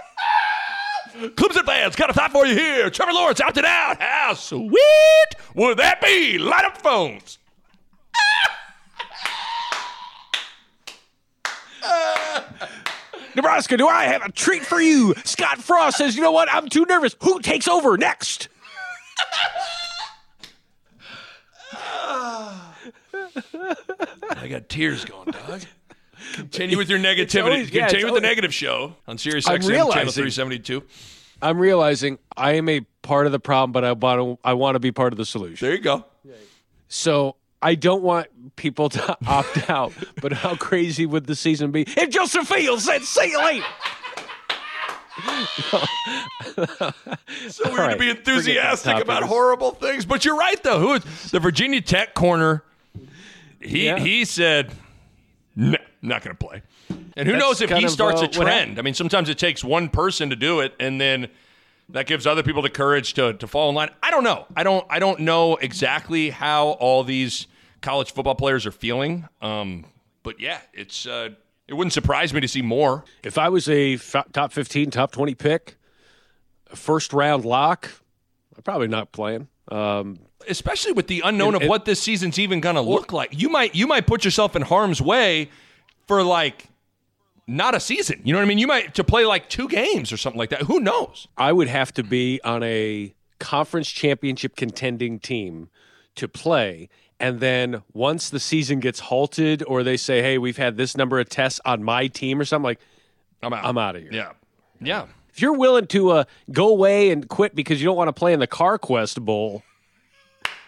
Clemson fans, got a thought for you here. Trevor Lawrence opted out. How sweet would that be? Light up phones. [LAUGHS] Nebraska, do I have a treat for you? Scott Frost says, you know what? I'm too nervous. Who takes over next? I got tears going, Doug. Continue with your negativity. always- yeah, Continue with the negative show on Sirius I'm XM channel 372. I'm realizing I am a part of the problem, but I want to I want to be part of the solution. There you go. So I don't want people to [LAUGHS] opt out. But how crazy would the season be if Joseph Fields said, "See you later"? So we're going to be enthusiastic about horrible things. But you're right, though. Who is the Virginia Tech corner? He Yeah. he said, "No, not going to play." And who That's knows if he starts uh, a trend? happened. I mean, sometimes it takes one person to do it, and then that gives other people the courage to to fall in line. I don't know. I don't. I don't know exactly how all these college football players are feeling. Um, but yeah, it's. Uh, it wouldn't surprise me to see more. If I was a f- top 15, top 20 pick, first round lock, I'm probably not playing. Um, especially with the unknown And- of and- what this season's even going to look like. You might you might put yourself in harm's way for like not a season. You know what I mean? You might to play like two games or something like that. Who knows? I would have to be on a conference championship contending team to play. And then once the season gets halted or they say, hey, we've had this number of tests on my team or something, like, I'm out. I'm out of here. Yeah. Yeah. If you're willing to uh, go away and quit because you don't want to play in the CarQuest Bowl,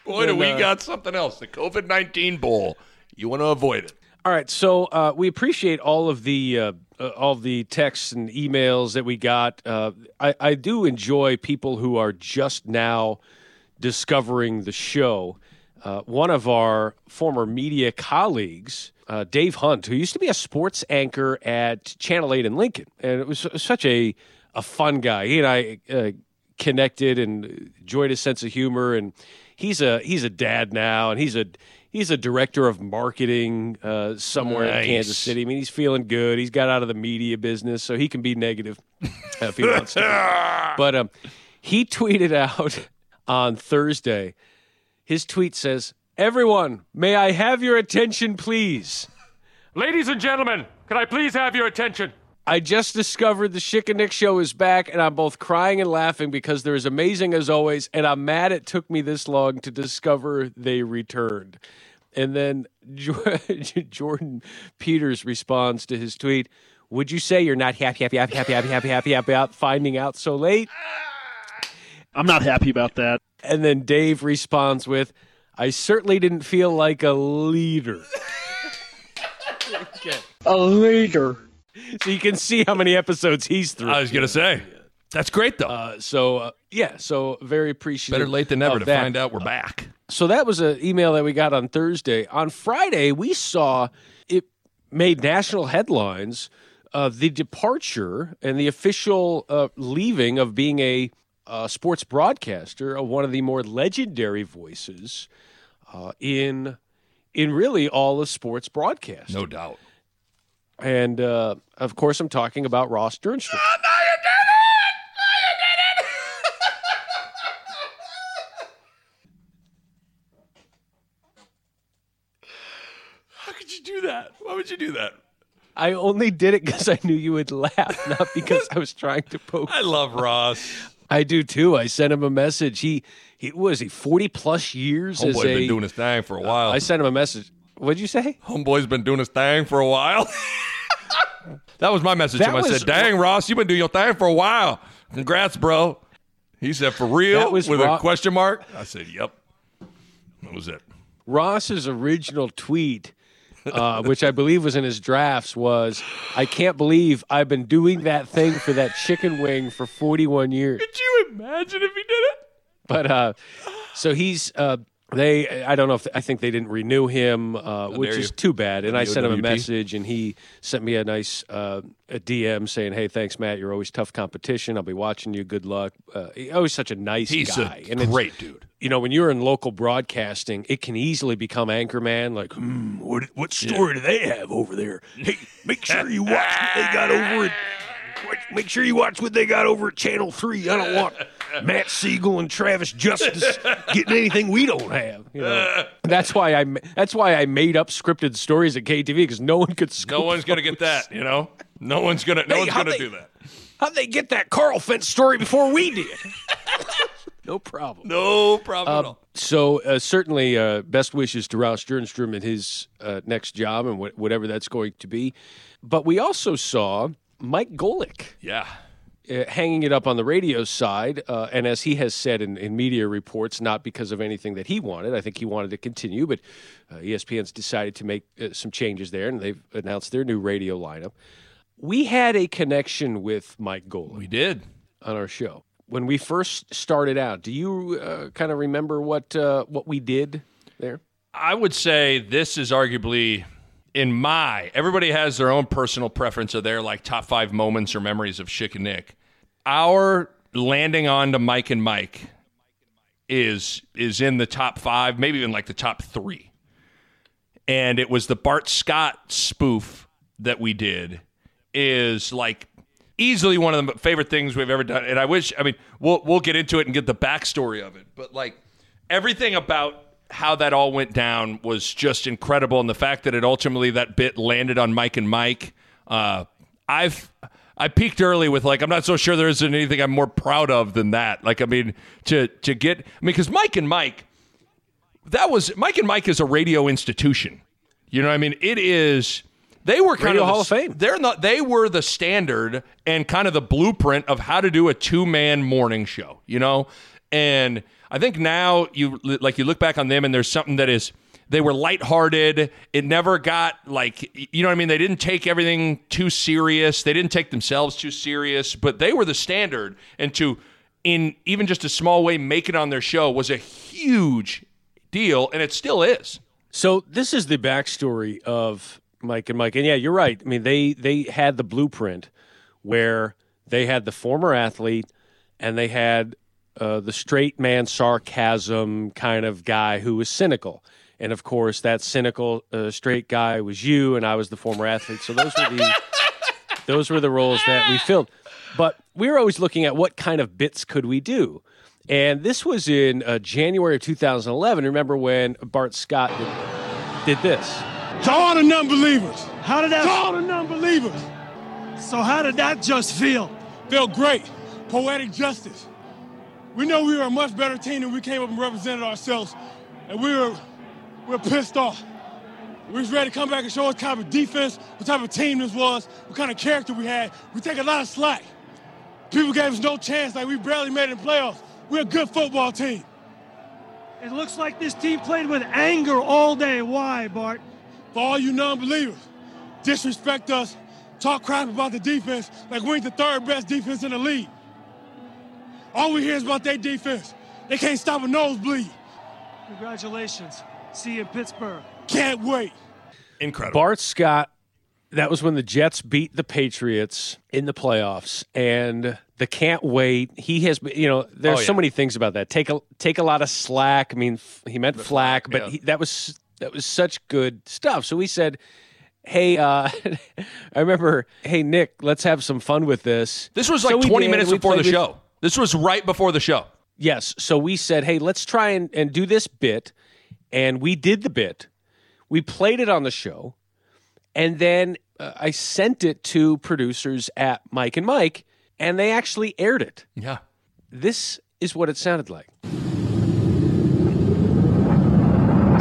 Boy, do we uh, got something else. The COVID 19 Bowl. You want to avoid it. All right, so uh, we appreciate all of the uh, uh, all of the texts and emails that we got. Uh, I, I do enjoy people who are just now discovering the show. Uh, one of our former media colleagues, uh, Dave Hunt, who used to be a sports anchor at Channel Eight in Lincoln, and it was such a a fun guy. He and I connected and enjoyed his sense of humor, and he's a he's a dad now, and he's a he's a director of marketing uh, somewhere Nice. in Kansas City. I mean, he's feeling good. He's got out of the media business, so he can be negative if he wants to. But um, he tweeted out [LAUGHS] on Thursday. His tweet says, "Everyone, may I have your attention, please." Ladies and gentlemen, can I please have your attention? I just discovered the Schick and Nick show is back, and I'm both crying and laughing because they're as amazing as always, and I'm mad it took me this long to discover they returned. And then [LAUGHS] Jordan Peters responds to his tweet, Would you say you're not happy, happy, happy, happy, happy, happy, happy about finding out so late? I'm not happy about that. And then Dave responds with, I certainly didn't feel like a leader. okay. [LAUGHS] A leader. So you can see how many episodes he's through. I was going to say. That's great, though. Uh, so uh, yeah, so very appreciative. Better late than never to that. find out we're back. So that was an email that we got on Thursday. On Friday, we saw it made national headlines of the departure and the official uh, leaving of being a uh, sports broadcaster of one of the more legendary voices uh, in in really all of sports broadcasting. No doubt. And uh, of course, I'm talking about Ross Jernstrom. [LAUGHS] How could you do that? Why would you do that? I only did it because I knew you would laugh, not [LAUGHS] because I was trying to poke. I love Ross. I do too. I sent him a message. He he was he forty plus years as Homeboy's a. been doing his thing for a while. I sent him a message. What'd you say? Homeboy's been doing his thing for a while. [LAUGHS] that was my message to him. I was- said, "Dang, Ross, you've been doing your thing for a while. Congrats, bro." He said, "For real?" Was with Ro- a question mark. I said, "Yep." That was it. Ross's original tweet, uh, which I believe was in his drafts, was I can't believe I've been doing that thing for that chicken wing for 41 years. Could you imagine if he did it? But uh, so he's. Uh, they, I don't know if I think they didn't renew him, uh, which is too bad. And I sent him a message, and he sent me a nice uh, a DM saying, "Hey, thanks, Matt. You're always tough competition. I'll be watching you. Good luck." Uh, always such a nice He's guy. a and it's- great dude. you know, when you're in local broadcasting, it can easily become anchorman. Like, hmm, what what story do they have over there? Hey, make sure you watch what they got over at. [LAUGHS] Make sure you watch what they got over at Channel Three. I don't want [LAUGHS] Matt Siegel and Travis Justice getting anything we don't have. You know? [LAUGHS] that's why I that's why I made up scripted stories at KTV because no one could. No one's gonna get that. You know, no one's gonna. No Hey, one's gonna they- do that. How'd they get that Carl Fentz story before we did? [LAUGHS] no problem. No problem at Uh, all. so uh, certainly, uh, best wishes to Ross Jernstrom in his uh, next job and wh- whatever that's going to be. But we also saw Mike Golic Yeah. Uh, hanging it up on the radio side, uh, and as he has said in, in media reports, not because of anything that he wanted. I think he wanted to continue, but uh, ESPN's decided to make uh, some changes there, and they've announced their new radio lineup. We had a connection with Mike Golic We did. on our show when we first started out. Do you uh, kind of remember what uh, what we did there? I would say this is arguably in my everybody has their own personal preference of their like top five moments or memories of Schick and Nick. Our landing on to Mike and Mike is is in the top five, maybe even like the top three. And it was the Bart Scott spoof that we did is like easily one of the favorite things we've ever done. And I wish I mean we'll we'll get into it and get the backstory of it. But like everything about how that all went down was just incredible, and the fact that it ultimately that bit landed on Mike and Mike. Uh, I've I peaked early with like I'm not so sure there isn't anything I'm more proud of than that. Like I mean to to get I mean because Mike and Mike that was Mike and Mike is a radio institution. You know what I mean? It is they were kind Radio of the- Hall of Fame. They're not they were the standard and kind of the blueprint of how to do a two-man morning show, you know? And I think now you like you look back on them and there's something that is they were lighthearted. It never got like you know what I mean. They didn't take everything too serious. They didn't take themselves too serious. But they were the standard, and to in even just a small way make it on their show was a huge deal, and it still is. So this is the backstory of Mike and Mike, and yeah, you're right. I mean, they they had the blueprint where they had the former athlete and they had uh, the straight man sarcasm kind of guy who was cynical. And of course, that cynical uh, straight guy was you, and I was the former athlete. So those were the [LAUGHS] those were the roles that we filled. But we were always looking at what kind of bits could we do. And this was in uh, January of 2011. Remember when Bart Scott did, did this? To all the non-believers. How did that? To all the non-believers. So how did that just feel? Feel great. Poetic justice. We know we were a much better team than we came up and represented ourselves, and we were we were pissed off. We was ready to come back and show what type of defense, what type of team this was, what kind of character we had. We take a lot of slack. People gave us no chance, like we barely made it in the playoffs. We're a good football team. It looks like this team played with anger all day. Why, Bart? For all you non-believers, disrespect us, talk crap about the defense like we ain't the third best defense in the league. All we hear is about their defense. They can't stop a nosebleed. Congratulations. See you in Pittsburgh. Can't wait. Incredible. Bart Scott That was when the Jets beat the Patriots in the playoffs, and the can't wait. He has, you know, there's Oh, so many things about that. Take a take a lot of slack. I mean, f- he meant flack, but yeah. he, that was that was such good stuff. So we said, "Hey, uh, [LAUGHS] I remember, hey Nick, let's have some fun with this." This was like we 20 did. minutes before the played with- show. This was right before the show. Yes. So we said, hey, let's try and, and do this bit. And we did the bit. We played it on the show. And then uh, I sent it to producers at Mike and Mike, and they actually aired it. Yeah. This is what it sounded like.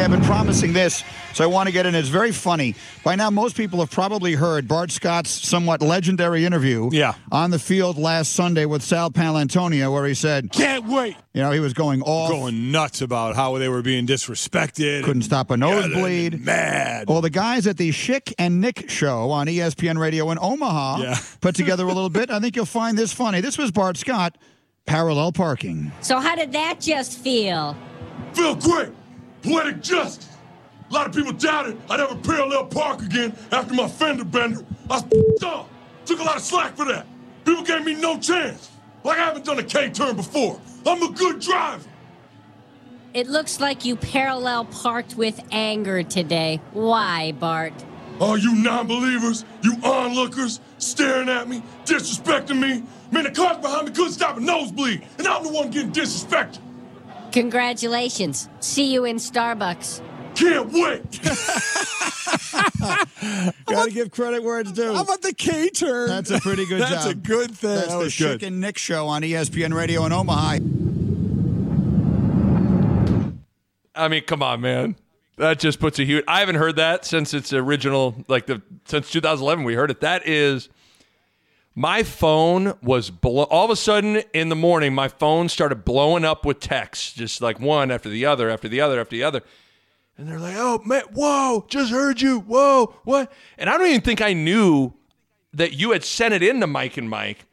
I've been promising this, so I want to get in. It's very funny. By now, most people have probably heard Bart Scott's somewhat legendary interview Yeah. on the field last Sunday with Sal Paolantonio, where he said, Can't wait. you know, he was going off, Going nuts about how they were being disrespected. couldn't stop a nosebleed. Mad. Well, the guys at the Schick and Nick show on ESPN Radio in Omaha Yeah. [LAUGHS] put together a little bit. I think you'll find this funny. This was Bart Scott, parallel parking. So how did that just feel? Feel great. Poetic justice. A lot of people doubted I'd ever parallel park again after my fender bender. I was up. Took a lot of slack for that. People gave me no chance. Like I haven't done a K turn before. I'm a good driver. It looks like you parallel parked with anger today. Why, Bart? All you non-believers, you onlookers, staring at me, disrespecting me. Man, the cars behind me couldn't stop a nosebleed, and I'm the one getting disrespected. Congratulations. See you in Starbucks. Can't wait. [LAUGHS] Gotta give credit where it's due. How about the K turn? That's a pretty good That's job. a good thing. That's that the was Schick good. and Nick show on ESPN Radio in Omaha. I mean, come on, man. That just puts a huge. I haven't heard that since its original, like the since 2011. We heard it. That is, my phone was blow. All of a sudden in the morning, my phone started blowing up with texts, just like one after the other, after the other, after the other. And they're like, "Oh man, whoa, just heard you, whoa, what?" And I don't even think I knew that you had sent it in to Mike and Mike.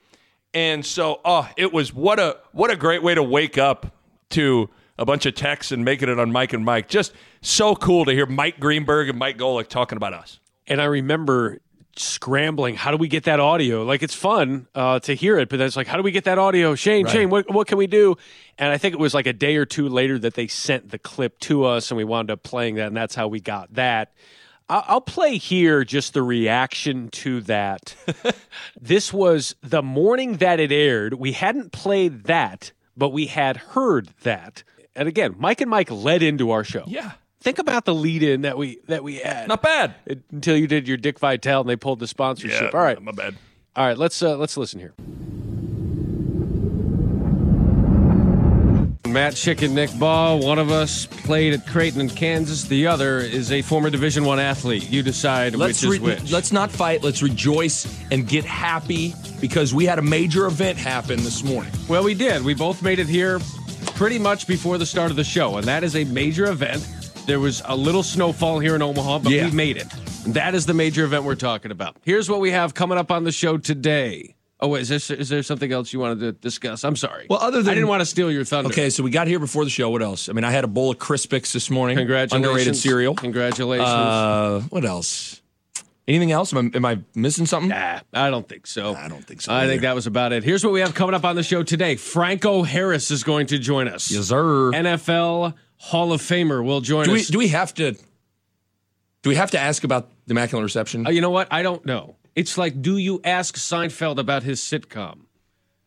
And so, oh, it was what a what a great way to wake up to a bunch of texts and making it on Mike and Mike. Just so cool to hear Mike Greenberg and Mike Golic talking about us. And I remember scrambling. How do we get that audio? Like it's fun uh, to hear it, but then it's like, how do we get that audio? Shane, Right. Shane, what, what can we do? And I think it was like a day or two later that they sent the clip to us, and we wound up playing that, and that's how we got that. I- I'll play here just the reaction to that. [LAUGHS] this was the morning that it aired. We hadn't played that, but we had heard that. And again, Mike and Mike led into our show. Yeah. Think about the lead in that we that we had. Not bad. Until you did your Dick Vitale and they pulled the sponsorship. All right. my bad. All right, let's uh, let's listen here. Matt Chicken, Nick Ball. One of us played at Creighton in Kansas. The other is a former Division One athlete. You decide Let's which is re- which. let's not fight. Let's rejoice and get happy because we had a major event happen this morning. Well, we did. We both made it here pretty much before the start of the show, and that is a major event. There was a little snowfall here in Omaha, but Yeah. we made it. That is the major event we're talking about. Here's what we have coming up on the show today. Oh, wait, is there, is there something else you wanted to discuss? I'm sorry. Well, other than I didn't want to steal your thunder. Okay, so we got here before the show. What else? I mean, I had a bowl of Crispix this morning. Congratulations. Underrated cereal. Congratulations. Uh, what else? Anything else? Am I, am I missing something? Nah, I don't think so. I don't think so. I either. think that was about it. Here's what we have coming up on the show today. Franco Harris is going to join us. Yes, sir. NFL Hall of Famer will join do we us. do we have to? Do we have to ask about the Immaculate Reception? Uh, you know what? I don't know. It's like, do you ask Seinfeld about his sitcom?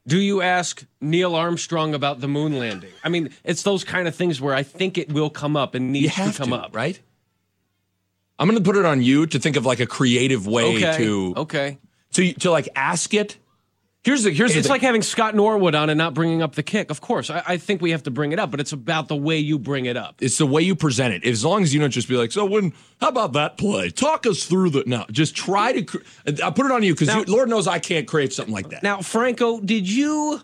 Do you ask Neil Armstrong about the moon landing? I mean, it's those kind of things where I think it will come up and needs to come up. right? I'm going to put it on you to think of like a creative way Okay. to Okay. to to like ask it. Here's the here's the It's thing. like having Scott Norwood on and not bringing up the kick. Of course, I, I think we have to bring it up, but it's about the way you bring it up. it's the way you present it. As long as you don't just be like, so when, how about that play? Talk us through the. No, just try to. cr- I'll put it on you because Lord knows I can't create something like that. Now, Franco, did you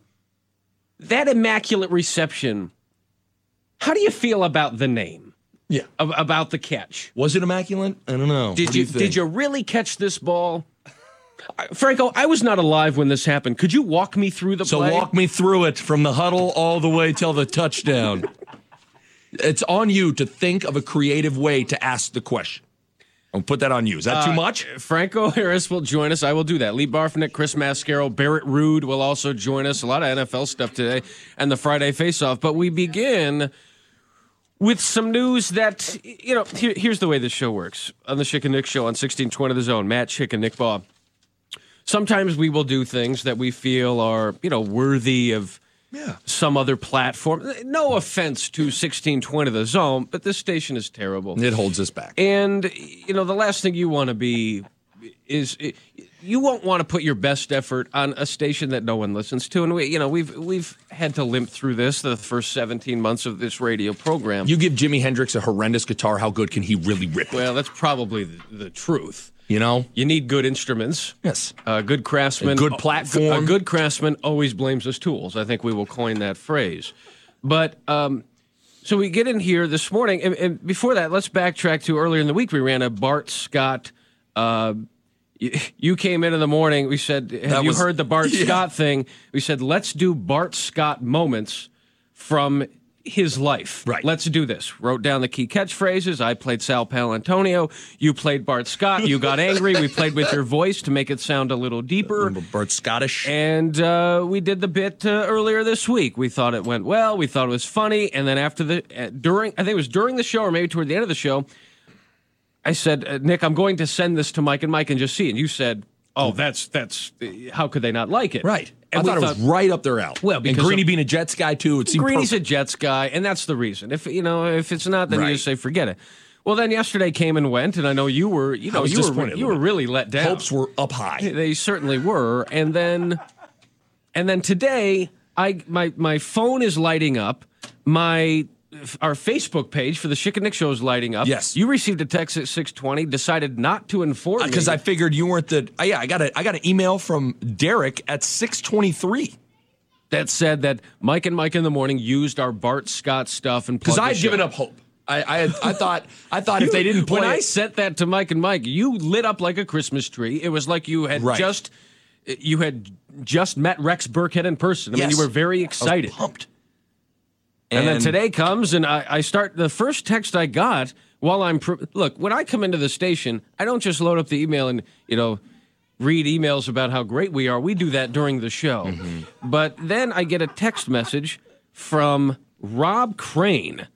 that immaculate reception? How do you feel about the name? Yeah. Ab- about the catch. Was it immaculate? I don't know. Did What do you, did you really catch this ball? Franco, I was not alive when this happened. Could you walk me through the So play? walk me through it from the huddle all the way till the touchdown. it's on you to think of a creative way to ask the question. I'll put that on you. Is that too Uh, much? Franco [LAUGHS] Harris will join us. I will do that. Lee Barfknecht, Chris Mascaro, Barrett Ruud will also join us. A lot of NFL stuff today and the Friday face-off. But we begin with some news that, you know, here, here's the way this show works. On the Schick and Nick show on 1620 The Zone, Matt Schick and Nick Baugh. Sometimes we will do things that we feel are, you know, worthy of some other platform. No offense to 1620 The Zone, but this station is terrible. It holds us back. And you know, the last thing you want to be is you won't want to put your best effort on a station that no one listens to. And we, you know, we've we've had to limp through this the first 17 months of this radio program. You give Jimi Hendrix a horrendous guitar, how good can he really rip it? well, that's probably the, the truth. You know, You need good instruments. Yes. A good craftsman. A good platform. A good craftsman always blames his tools. I think we will coin that phrase. But um, so we get in here this morning, and, and before that, let's backtrack to earlier in the week. We ran a Bart Scott. Uh, you came in in the morning. We said, "Have That you was- heard the Bart [LAUGHS] Yeah. Scott thing?" We said, "Let's do Bart Scott moments from his life. Right. Let's do this." Wrote down the key catchphrases. I played Sal Paolantonio. You played Bart Scott. You got angry. we played with your voice to make it sound a little deeper. Bart Scottish. And uh, we did the bit uh, earlier this week. We thought it went well. We thought it was funny. And then after the uh, during, I think it was during the show or maybe toward the end of the show, I said, uh, Nick, I'm going to send this to Mike and Mike and just see. And you said, Oh, that's that's how could they not like it? Right. And I we thought, it was right up their alley. Well, and Greeny of- being a Jets guy too, it seemed Greeny's perfect. a Jets guy, and that's the reason. If you know, if it's not, then you just say forget it. Well, then yesterday came and went, and I know you were, you know, you were, you were really let down. Hopes were up high. They certainly were. And then and then today I my my phone is lighting up. My our Facebook page for the Schick and Nick show is lighting up. Yes. You received a text at 620, decided not to inform me. Because I figured you weren't the. Uh, yeah, I got a I got an email from Derek at six twenty three. that said that Mike and Mike in the morning used our Bart Scott stuff and Because I had given up hope. I I, had, I thought I thought if they didn't play when I it- sent that to Mike and Mike, you lit up like a Christmas tree. It was like you had Right. just you had just met Rex Burkhead in person. I mean, you were very I was excited. pumped. And, then today comes, and I, I start the first text I got while I'm pr- look when I come into the station, I don't just load up the email and you know read emails about how great we are. We do that during the show, mm-hmm. but then I get a text message from Rob Crane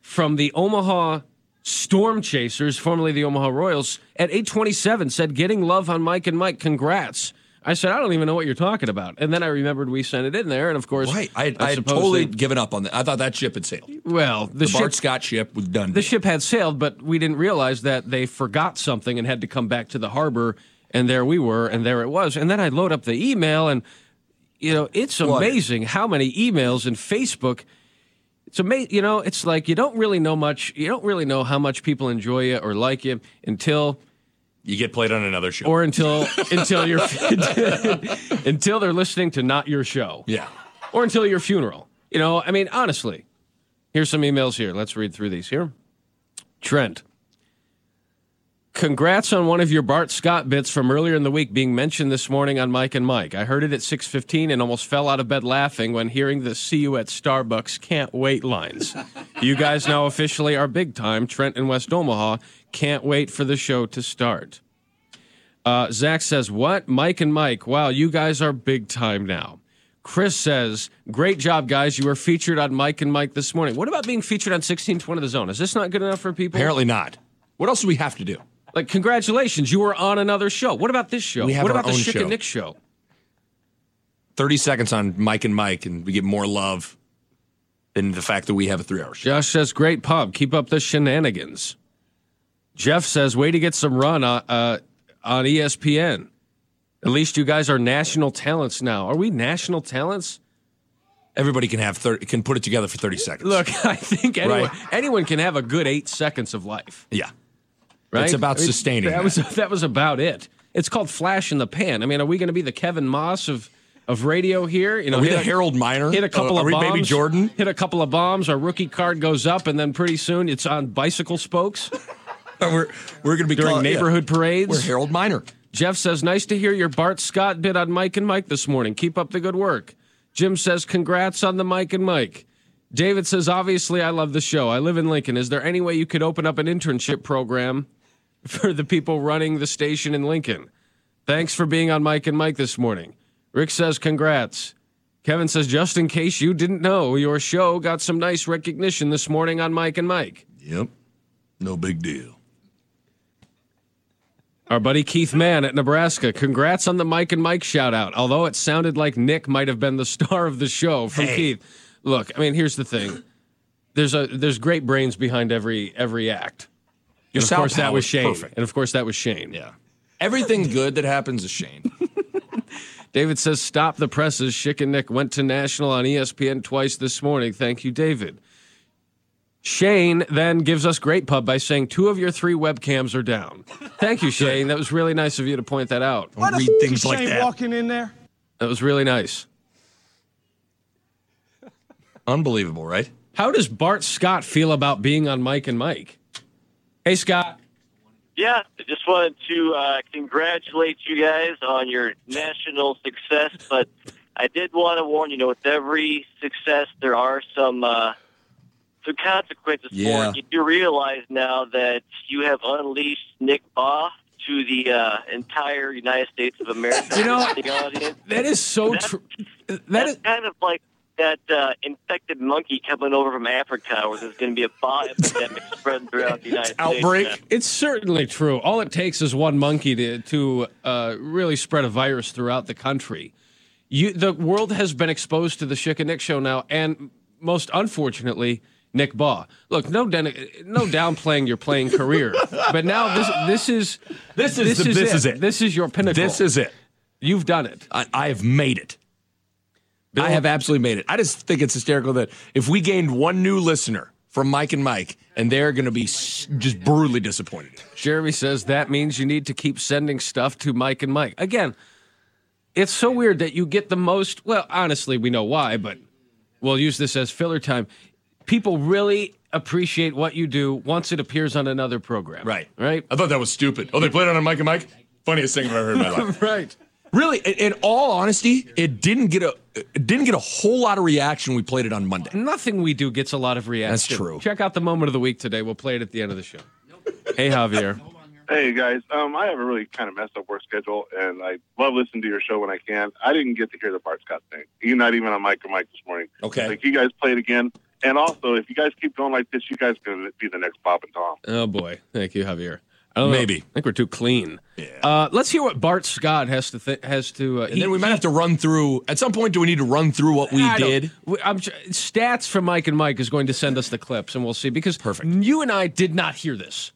from the Omaha Storm Chasers, formerly the Omaha Royals, at 827 said, Getting love on Mike and Mike, congrats. I said, I don't even know what you're talking about. And then I remembered we sent it in there. And of course, Right, I, I, had totally they- given up on that. I thought that ship had sailed. well, the, The, Bart Scott ship was done. the ship had sailed, but we didn't realize that they forgot something and had to come back to the harbor. And there we were, and there it was. And then I load up the email, and you know, it's amazing how many emails and Facebook. It's amazing, you know. It's like you don't really know much. You don't really know how much people enjoy you or like you until you get played on another show, or until [LAUGHS] until you're [LAUGHS] until they're listening to not your show. Yeah. Or until your funeral. You know, I mean, honestly. Here's some emails here. Let's read through these here. Trent. Congrats on one of your Bart Scott bits from earlier in the week being mentioned this morning on Mike and Mike. I heard it at 6:15 and almost fell out of bed laughing when hearing the "See you at Starbucks, can't wait" lines. you guys now officially are big time. Trent and West Omaha can't wait for the show to start. Uh, Zach says, What? Mike and Mike. Wow, you guys are big time now. Chris says, Great job, guys. You were featured on Mike and Mike this morning. What about being featured on 1620 The Zone? Is this not good enough for people? Apparently not. What else do we have to do? Like, congratulations, you were on another show. What about this show? We have what about the Schick show. and Nick show? Thirty seconds on Mike and Mike, and we get more love than the fact that we have a three-hour show. Josh says, Great pub. Keep up the shenanigans. Jeff says, Way to get some run uh, uh, on ESPN. At least you guys are national talents now. Are we national talents? Everybody can have 30, can put it together for thirty seconds. Look, [LAUGHS] I think anyone, Right. anyone can have a good eight seconds of life. yeah, Right? It's about I mean, sustaining. That that. was that was about it. It's called flash in the pan. I mean, are we going to be the Kevin Maas of of radio here? You know, Are we the Harold Miner? Hit a couple Uh, of we bombs. Baby Jordan? Hit a couple of bombs. Our rookie card goes up, and then pretty soon it's on bicycle spokes [LAUGHS] we're we're going to be during yeah. neighborhood parades. We're Harold Miner. Jeff says, nice to hear your Bart Scott bit on Mike and Mike this morning. Keep up the good work. Jim says, congrats on the Mike and Mike. David says, obviously, I love the show. I live in Lincoln. Is there any way you could open up an internship program for the people running the station in Lincoln. Thanks for being on Mike and Mike this morning. Rick says, congrats. Kevin says, just in case you didn't know, your show got some nice recognition this morning on Mike and Mike. Yep. No big deal. Our buddy Keith Mann at Nebraska, congrats on the Mike and Mike shout out. Although it sounded like Nick might have been the star of the show from Hey. Keith. Look, I mean, here's the thing. There's a there's great brains behind every every act. Your and of course that was Shane. perfect. And of course that was Shane. Yeah. Everything good that happens is Shane. [LAUGHS] David says, "Stop the presses." Schick and Nick went to national on ESPN twice this morning. Thank you, David. Shane then gives us great pub by saying two of your three webcams are down. Thank you, [LAUGHS] Shane. That was really nice of you to point that out. Why the read f- things like Shane that. walking in there? That was really nice. Unbelievable, right? How does Bart Scott feel about being on Mike and Mike? Hey, Scott. Yeah, I just wanted to uh, congratulate you guys on your national success, but I did want to warn you, know, with every success, there are some uh, some consequences Yeah. for it. You do realize now that you have unleashed Nick Bahe to the uh, entire United States of America You know. That is so true. That That's is kind of like that uh, infected monkey coming over from Africa, where there's going to be a Bahe epidemic spreading throughout the United States. Outbreak. It's certainly true. All it takes is one monkey to to uh, really spread a virus throughout the country. You, the world has been exposed to the Schick and Nick show now, and most unfortunately, Nick Bahe. Look, no, den- no downplaying your playing career, but now this this is This is the- this is it. This is your pinnacle. This is it. You've done it. I, I have made it. I have absolutely made it. I just think it's hysterical that if we gained one new listener from Mike and Mike, and they're going to be just brutally disappointed. Jeremy says that means you need to keep sending stuff to Mike and Mike. Again, it's so weird that you get the most. Well, honestly, we know why, but we'll use this as filler time. People really appreciate what you do once it appears on another program. Right. Right. I thought that was stupid. Oh, they played it on Mike and Mike? Funniest thing I've ever heard in my [LAUGHS] life. right. Really, in, in all honesty, it didn't get a it didn't get a whole lot of reaction. We played it on Monday. Nothing we do gets a lot of reaction. That's true. Check out the moment of the week today. We'll play it at the end of the show. Hey, Javier. [LAUGHS] Hey guys, um, I have a really kind of messed up work schedule, and I love listening to your show when I can. I didn't get to hear the Bart Scott thing. You're not even on Mike and Mike this morning. Okay. Like you guys played again, and also if you guys keep going like this, you guys are gonna be the next Bob and Tom. Oh boy, thank you, Javier. I. Maybe. I think we're too clean. Yeah. Uh, let's hear what Bart Scott has to th- has to. Uh, And then we might have to run through. At some point, do we need to run through what we I did? I'm, stats from Mike and Mike is going to send us the clips, and we'll see. Because Perfect. you and I did not hear this.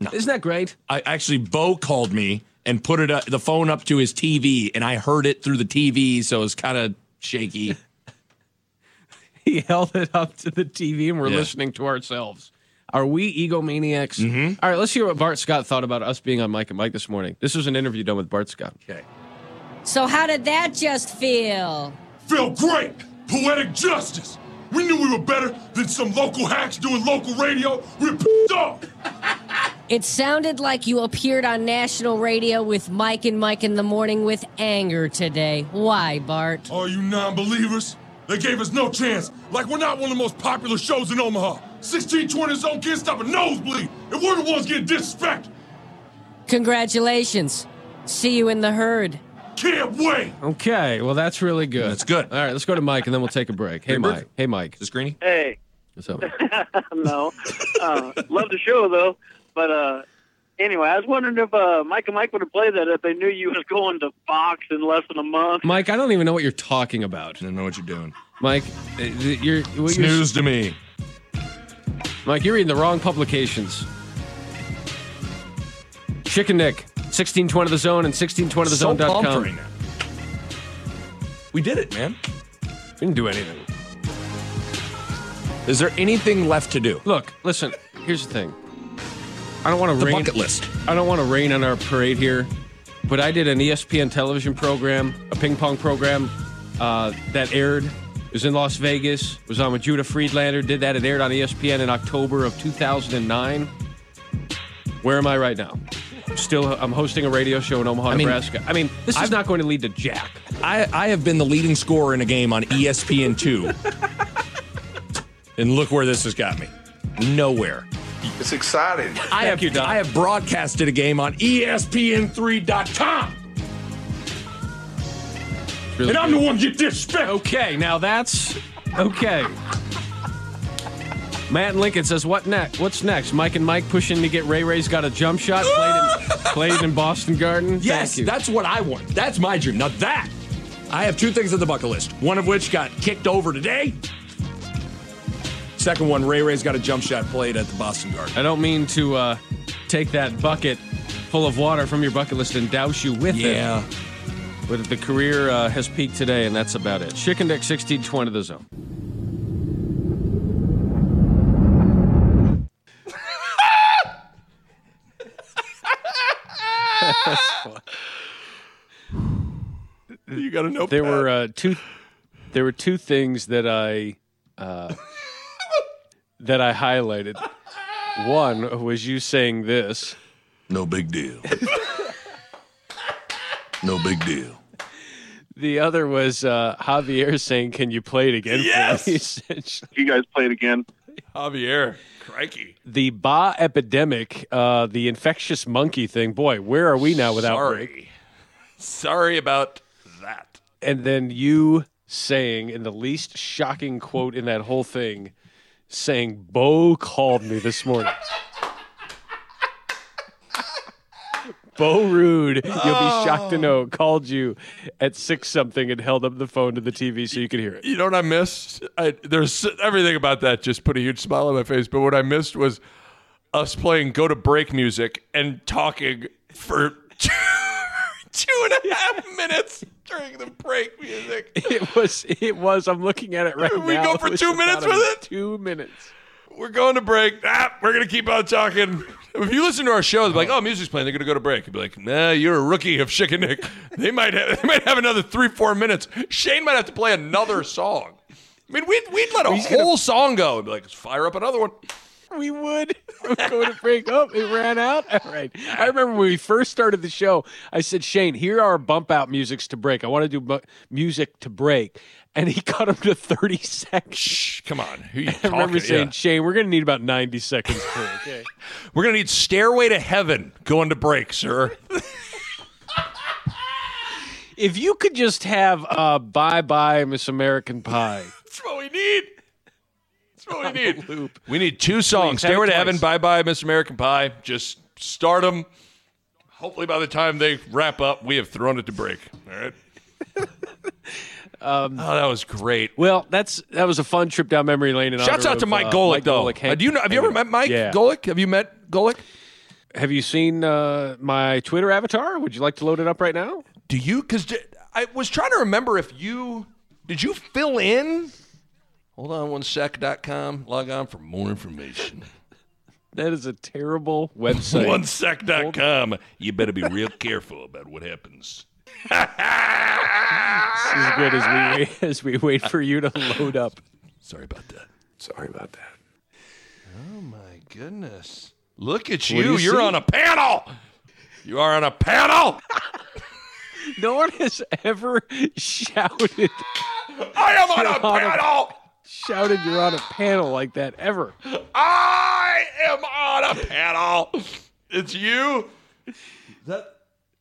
No. Isn't that great? I actually Bo called me and put it uh, the phone up to his TV, and I heard it through the TV, so it was kind of shaky. [LAUGHS] He held it up to the TV, and we're Yeah. listening to ourselves. Are we egomaniacs? Mm-hmm. All right, let's hear what Bart Scott thought about us being on Mike and Mike this morning. This was an interview done with Bart Scott. Okay. So how did that just feel? Feel great! Poetic justice! We knew we were better than some local hacks doing local radio. We were pissed off! It sounded like you appeared on national radio with Mike and Mike in the morning with anger today. Why, Bart? Are you non believers, they gave us no chance. Like we're not one of the most popular shows in Omaha. 1620 zone can't stop a nosebleed, and we're the ones getting disrespected. Congratulations. See you in the herd. Can't wait! Okay, well that's really good. That's good. All right, let's go to Mike, and then we'll take a break. Hey, Hey, Mike. Hey, Mike. Is Greeny? Hey, What's up? [LAUGHS] no. Uh, love the show though, but uh, anyway, I was wondering if uh, Mike and Mike would have played that if they knew you was going to Fox in less than a month. Mike, I don't even know what you're talking about. I don't know what you're doing. Mike, uh, you're, what you're Snooze to me. Mike, you're reading the wrong publications. Schick and Nick, 1620 the zone and 1620 the So zone.com. right. We did it, man. We didn't do anything. Is there anything left to do? Look, listen, here's the thing. I don't want to The rain bucket list. I don't want to rain on our parade here, but I did an ESPN television program, a ping pong program uh, that aired was in Las Vegas, was on with Judah Friedlander, did that. It aired on ESPN in October of 2009. Where am I right now? Still, I'm hosting a radio show in Omaha, I mean, Nebraska. I mean, this is I've, not going to lead to jack. I, I have been the leading scorer in a game on ESPN2. and look where this has got me. Nowhere. It's exciting. I Thank have, you, Don. I have broadcasted a game on ESPN3.com. Really and I'm good. the one you disrespect. Okay, now that's okay. Matt and Lincoln says, "What next? What's next? Mike and Mike pushing to get Ray Ray's got a jump shot played in, [LAUGHS] played in Boston Garden." Yes, that's what I want. That's my dream. Now that I have two things on the bucket list. One of which got kicked over today. Second one, Ray Ray's got a jump shot played at the Boston Garden. I don't mean to uh, take that bucket full of water from your bucket list and douse you with yeah. it. Yeah. But the career uh, has peaked today, and that's about it. Chicken Dick 1620 the zone. You got to know. There were uh, two. There were two things that I uh, that I highlighted. One was you saying this. No big deal. [LAUGHS] no big deal. The other was uh, Javier saying, "Can you play it again?" Yes! [LAUGHS] You guys play it again. Javier, crikey. the Bahe epidemic, uh, the infectious monkey thing. Boy, where are we now without Sorry. break? Sorry about that. And then you saying, in the least shocking quote in that whole thing, saying, "Bo called me this morning." [LAUGHS] Bo Ruud, you'll be shocked to oh. know, called you at six something and held up the phone to the TV so you could hear it. You know what I missed? I, there's everything about that just put a huge smile on my face. But what I missed was us playing go to break music and talking for two, [LAUGHS] two and a [LAUGHS] half minutes during the break music. It was. It was. I'm looking at it right We now. We go for two minutes with it? Two minutes. We're going to break. Ah, we're gonna keep on talking. If you listen to our show, they're like, "Oh, music's playing." They're gonna go to break. You'd be like, "Nah, you're a rookie of Schick and Nick." They might have. They might have another three, four minutes. Shane might have to play another song. I mean, we'd we'd let a He's gonna- whole song go and be like, "Let's fire up another one." We would. [LAUGHS] We're going to break up. It ran out. All right. I remember when we first started the show, I said, Shane, here are bump out musics to break. I want to do bu- music to break. And he cut them to 30 seconds. Shh, come on. Who you [LAUGHS] I remember saying, Yeah. Shane, we're going to need about 90 seconds per. Okay. [LAUGHS] We're gonna need "Stairway to Heaven" going to break, sir. [LAUGHS] if you could just have uh, Bye Bye Miss American Pie. That's what we need. That's what we need. loop. We need two songs: Please, "Stairway to Heaven," "Bye Bye Miss American Pie." Just start them. Hopefully, by the time they wrap up, we have thrown it to break. All right. Um, oh, that was great. Well, that's that was a fun trip down memory lane. Shouts out to of, Mike uh, Golic, Mike though. Golic. Uh, do you know? Have you ever met Mike Yeah. Golic? Have you met Golic? Have you seen uh, my Twitter avatar? Would you like to load it up right now? Do you? Because I was trying to remember if you did you fill in. Hold on one sec.com. Log on for more information. [LAUGHS] That is a terrible website. OneSec.com. You better be real careful about what happens. This is good as we wait, [LAUGHS] as we wait for you to load up. Sorry about that. Sorry about that. Oh my goodness. Look at you. you You're see? on a panel. You are on a panel. [LAUGHS] No one has ever shouted. I am on You're a panel. Shouted you're on a panel like that ever. I am on a panel. It's you. That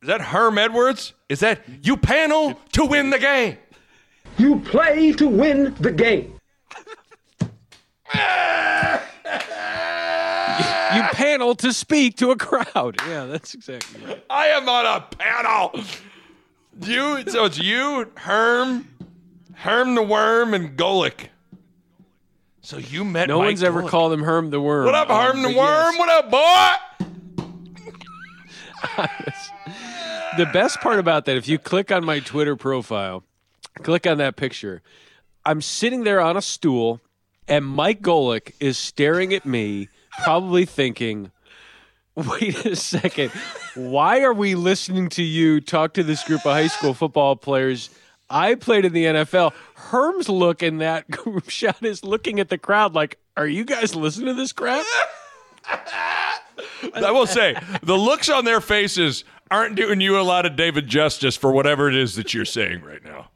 is that Herm Edwards? Is that you panel to win the game? You play to win the game. You panel to speak to a crowd. Yeah, that's exactly right. I am on a panel. You so it's you, Herm, Herm the Worm, and Golic. So you met No Mike one's ever Golic. called him Herm the Worm. What up, Um, Herm the Worm? yes. What up, boy? [LAUGHS] The best part about that, if you click on my Twitter profile, click on that picture, I'm sitting there on a stool, and Mike Golic is staring at me, probably thinking, wait a second, why are we listening to you talk to this group of high school football players? I played in the NFL. Herm's look in that [LAUGHS] group shot is looking at the crowd like, are you guys listening to this crap? I will say the looks on their faces aren't doing you a lot of David justice for whatever it is that you're saying right now.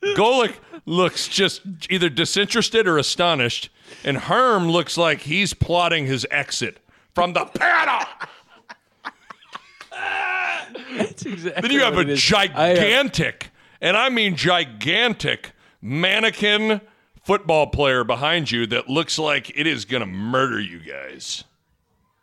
Golic looks just either disinterested or astonished, and Herm looks like he's plotting his exit from the panel. That's exactly Then you have a is. I, gigantic, and I mean gigantic, mannequin football player behind you that looks like it is going to murder you guys.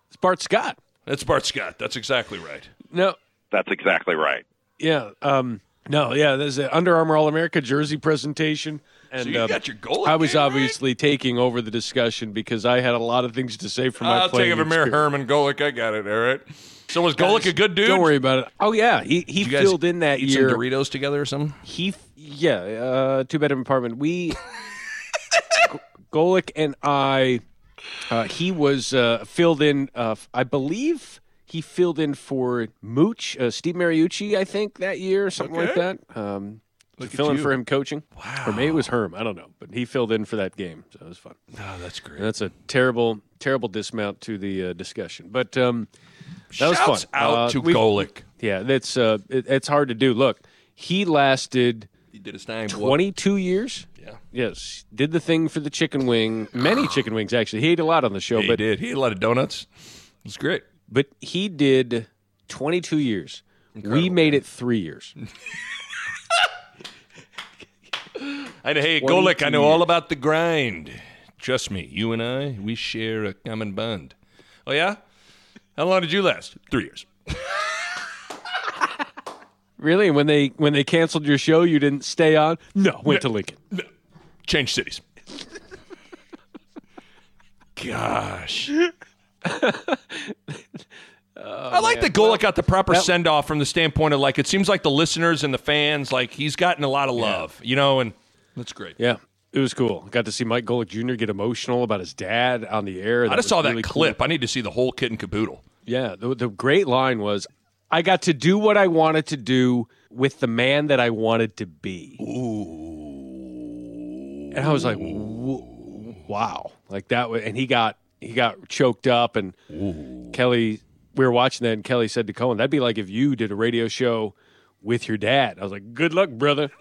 It's Bart Scott. That's Bart Scott. That's exactly right. No, That's exactly right. yeah, um, no, yeah. There's an Under Armour All America jersey presentation. And, So you uh, got your goal I was game, right? obviously taking over the discussion because I had a lot of things to say from my I'll playing take it from Mayor. Herman Golic. I got it. All right. So was Golic a good dude? Don't worry about it. Oh yeah, he he Did you guys filled in that eat year. some Doritos together or something? He, yeah, uh, two bedroom apartment. We, [LAUGHS] G- Golic and I, uh, he was uh, filled in. Uh, f- I believe he filled in for Mooch, uh, Steve Mariucci, I think that year, or something like that. Um, Look filling for him coaching. Wow. Or maybe it was Herm. I don't know, but he filled in for that game, so it was fun. Oh, that's great. And that's a terrible, terrible dismount to the uh, discussion, but um, that was Shouts fun. out Uh, to Golic. Yeah, that's uh, it, it's hard to do. Look, he lasted He did his thing. boy. 22 years. Yeah. Yes, did the thing for the chicken wing. Many [SIGHS] chicken wings actually. He ate a lot on the show, He but did. He ate a lot of donuts. It's great. But he did 22 years. we made it three years. [LAUGHS] I know, hey, 22 Golic, I know years. all about the grind. Trust me, you and I, we share a common bond. Oh, yeah? How long did you last? Three years. [LAUGHS] Really? When they when they canceled your show, you didn't stay on? No, went to Lincoln. No. Change cities. [LAUGHS] Gosh. Oh, I like that Golic got the proper that- send off from the standpoint of like it seems like the listeners and the fans like he's gotten a lot of love, you know, and that's great. Yeah, it was cool. Got to see Mike Golic Jr. get emotional about his dad on the air. I just was saw that really cool. clip. I need to see the whole kit and caboodle. Yeah, the, the great line was, "I got to do what I wanted to do with the man that I wanted to be." Ooh, and I was like, "Wow!" Like that. Was, and he got he got choked up, and Kelly. We were watching that, and Kelly said to Cohen, "That'd be like if you did a radio show with your dad." I was like, "Good luck, brother."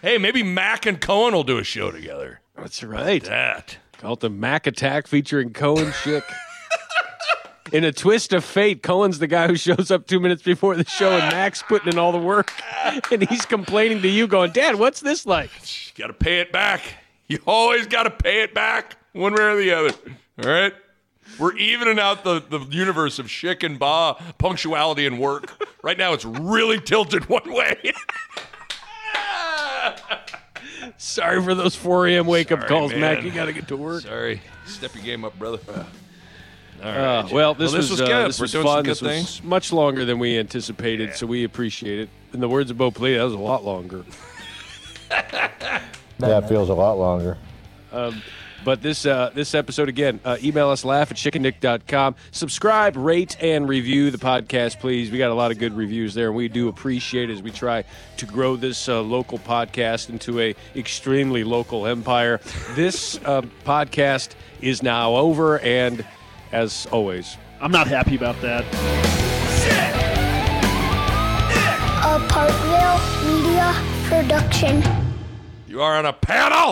Hey, maybe Mac and Cohen will do a show together. That's right. That. Called the Mac Attack featuring Cohen Schick. In a twist of fate, Cohen's the guy who shows up two minutes before the show, and Mac's putting in all the work. And he's complaining to you, going, Dad, what's this like? You got to pay it back. You always got to pay it back, one way or the other. All right? We're evening out the, the universe of Schick and Bahe, punctuality and work. Right now, it's really tilted [LAUGHS] one way. Sorry for those 4 a.m. wake up Sorry, calls, man. Mac. You got to get to work. Sorry. Step your game up, brother. All Uh, well, this, was, uh, good. this We're was doing fun. some good This was much longer than we anticipated, so we appreciate it. In the words of Bo Plea, that was a lot longer. [LAUGHS] That feels a lot longer. Um, but this uh, this episode again, uh, email us laugh at schickandnick.com. Subscribe, rate, and review the podcast, please. We got a lot of good reviews there, and we do appreciate it as we try to grow this uh, local podcast into a extremely local empire. This uh, podcast is now over, and as always, I'm not happy about that. A Parkville Media Production. You are on a panel.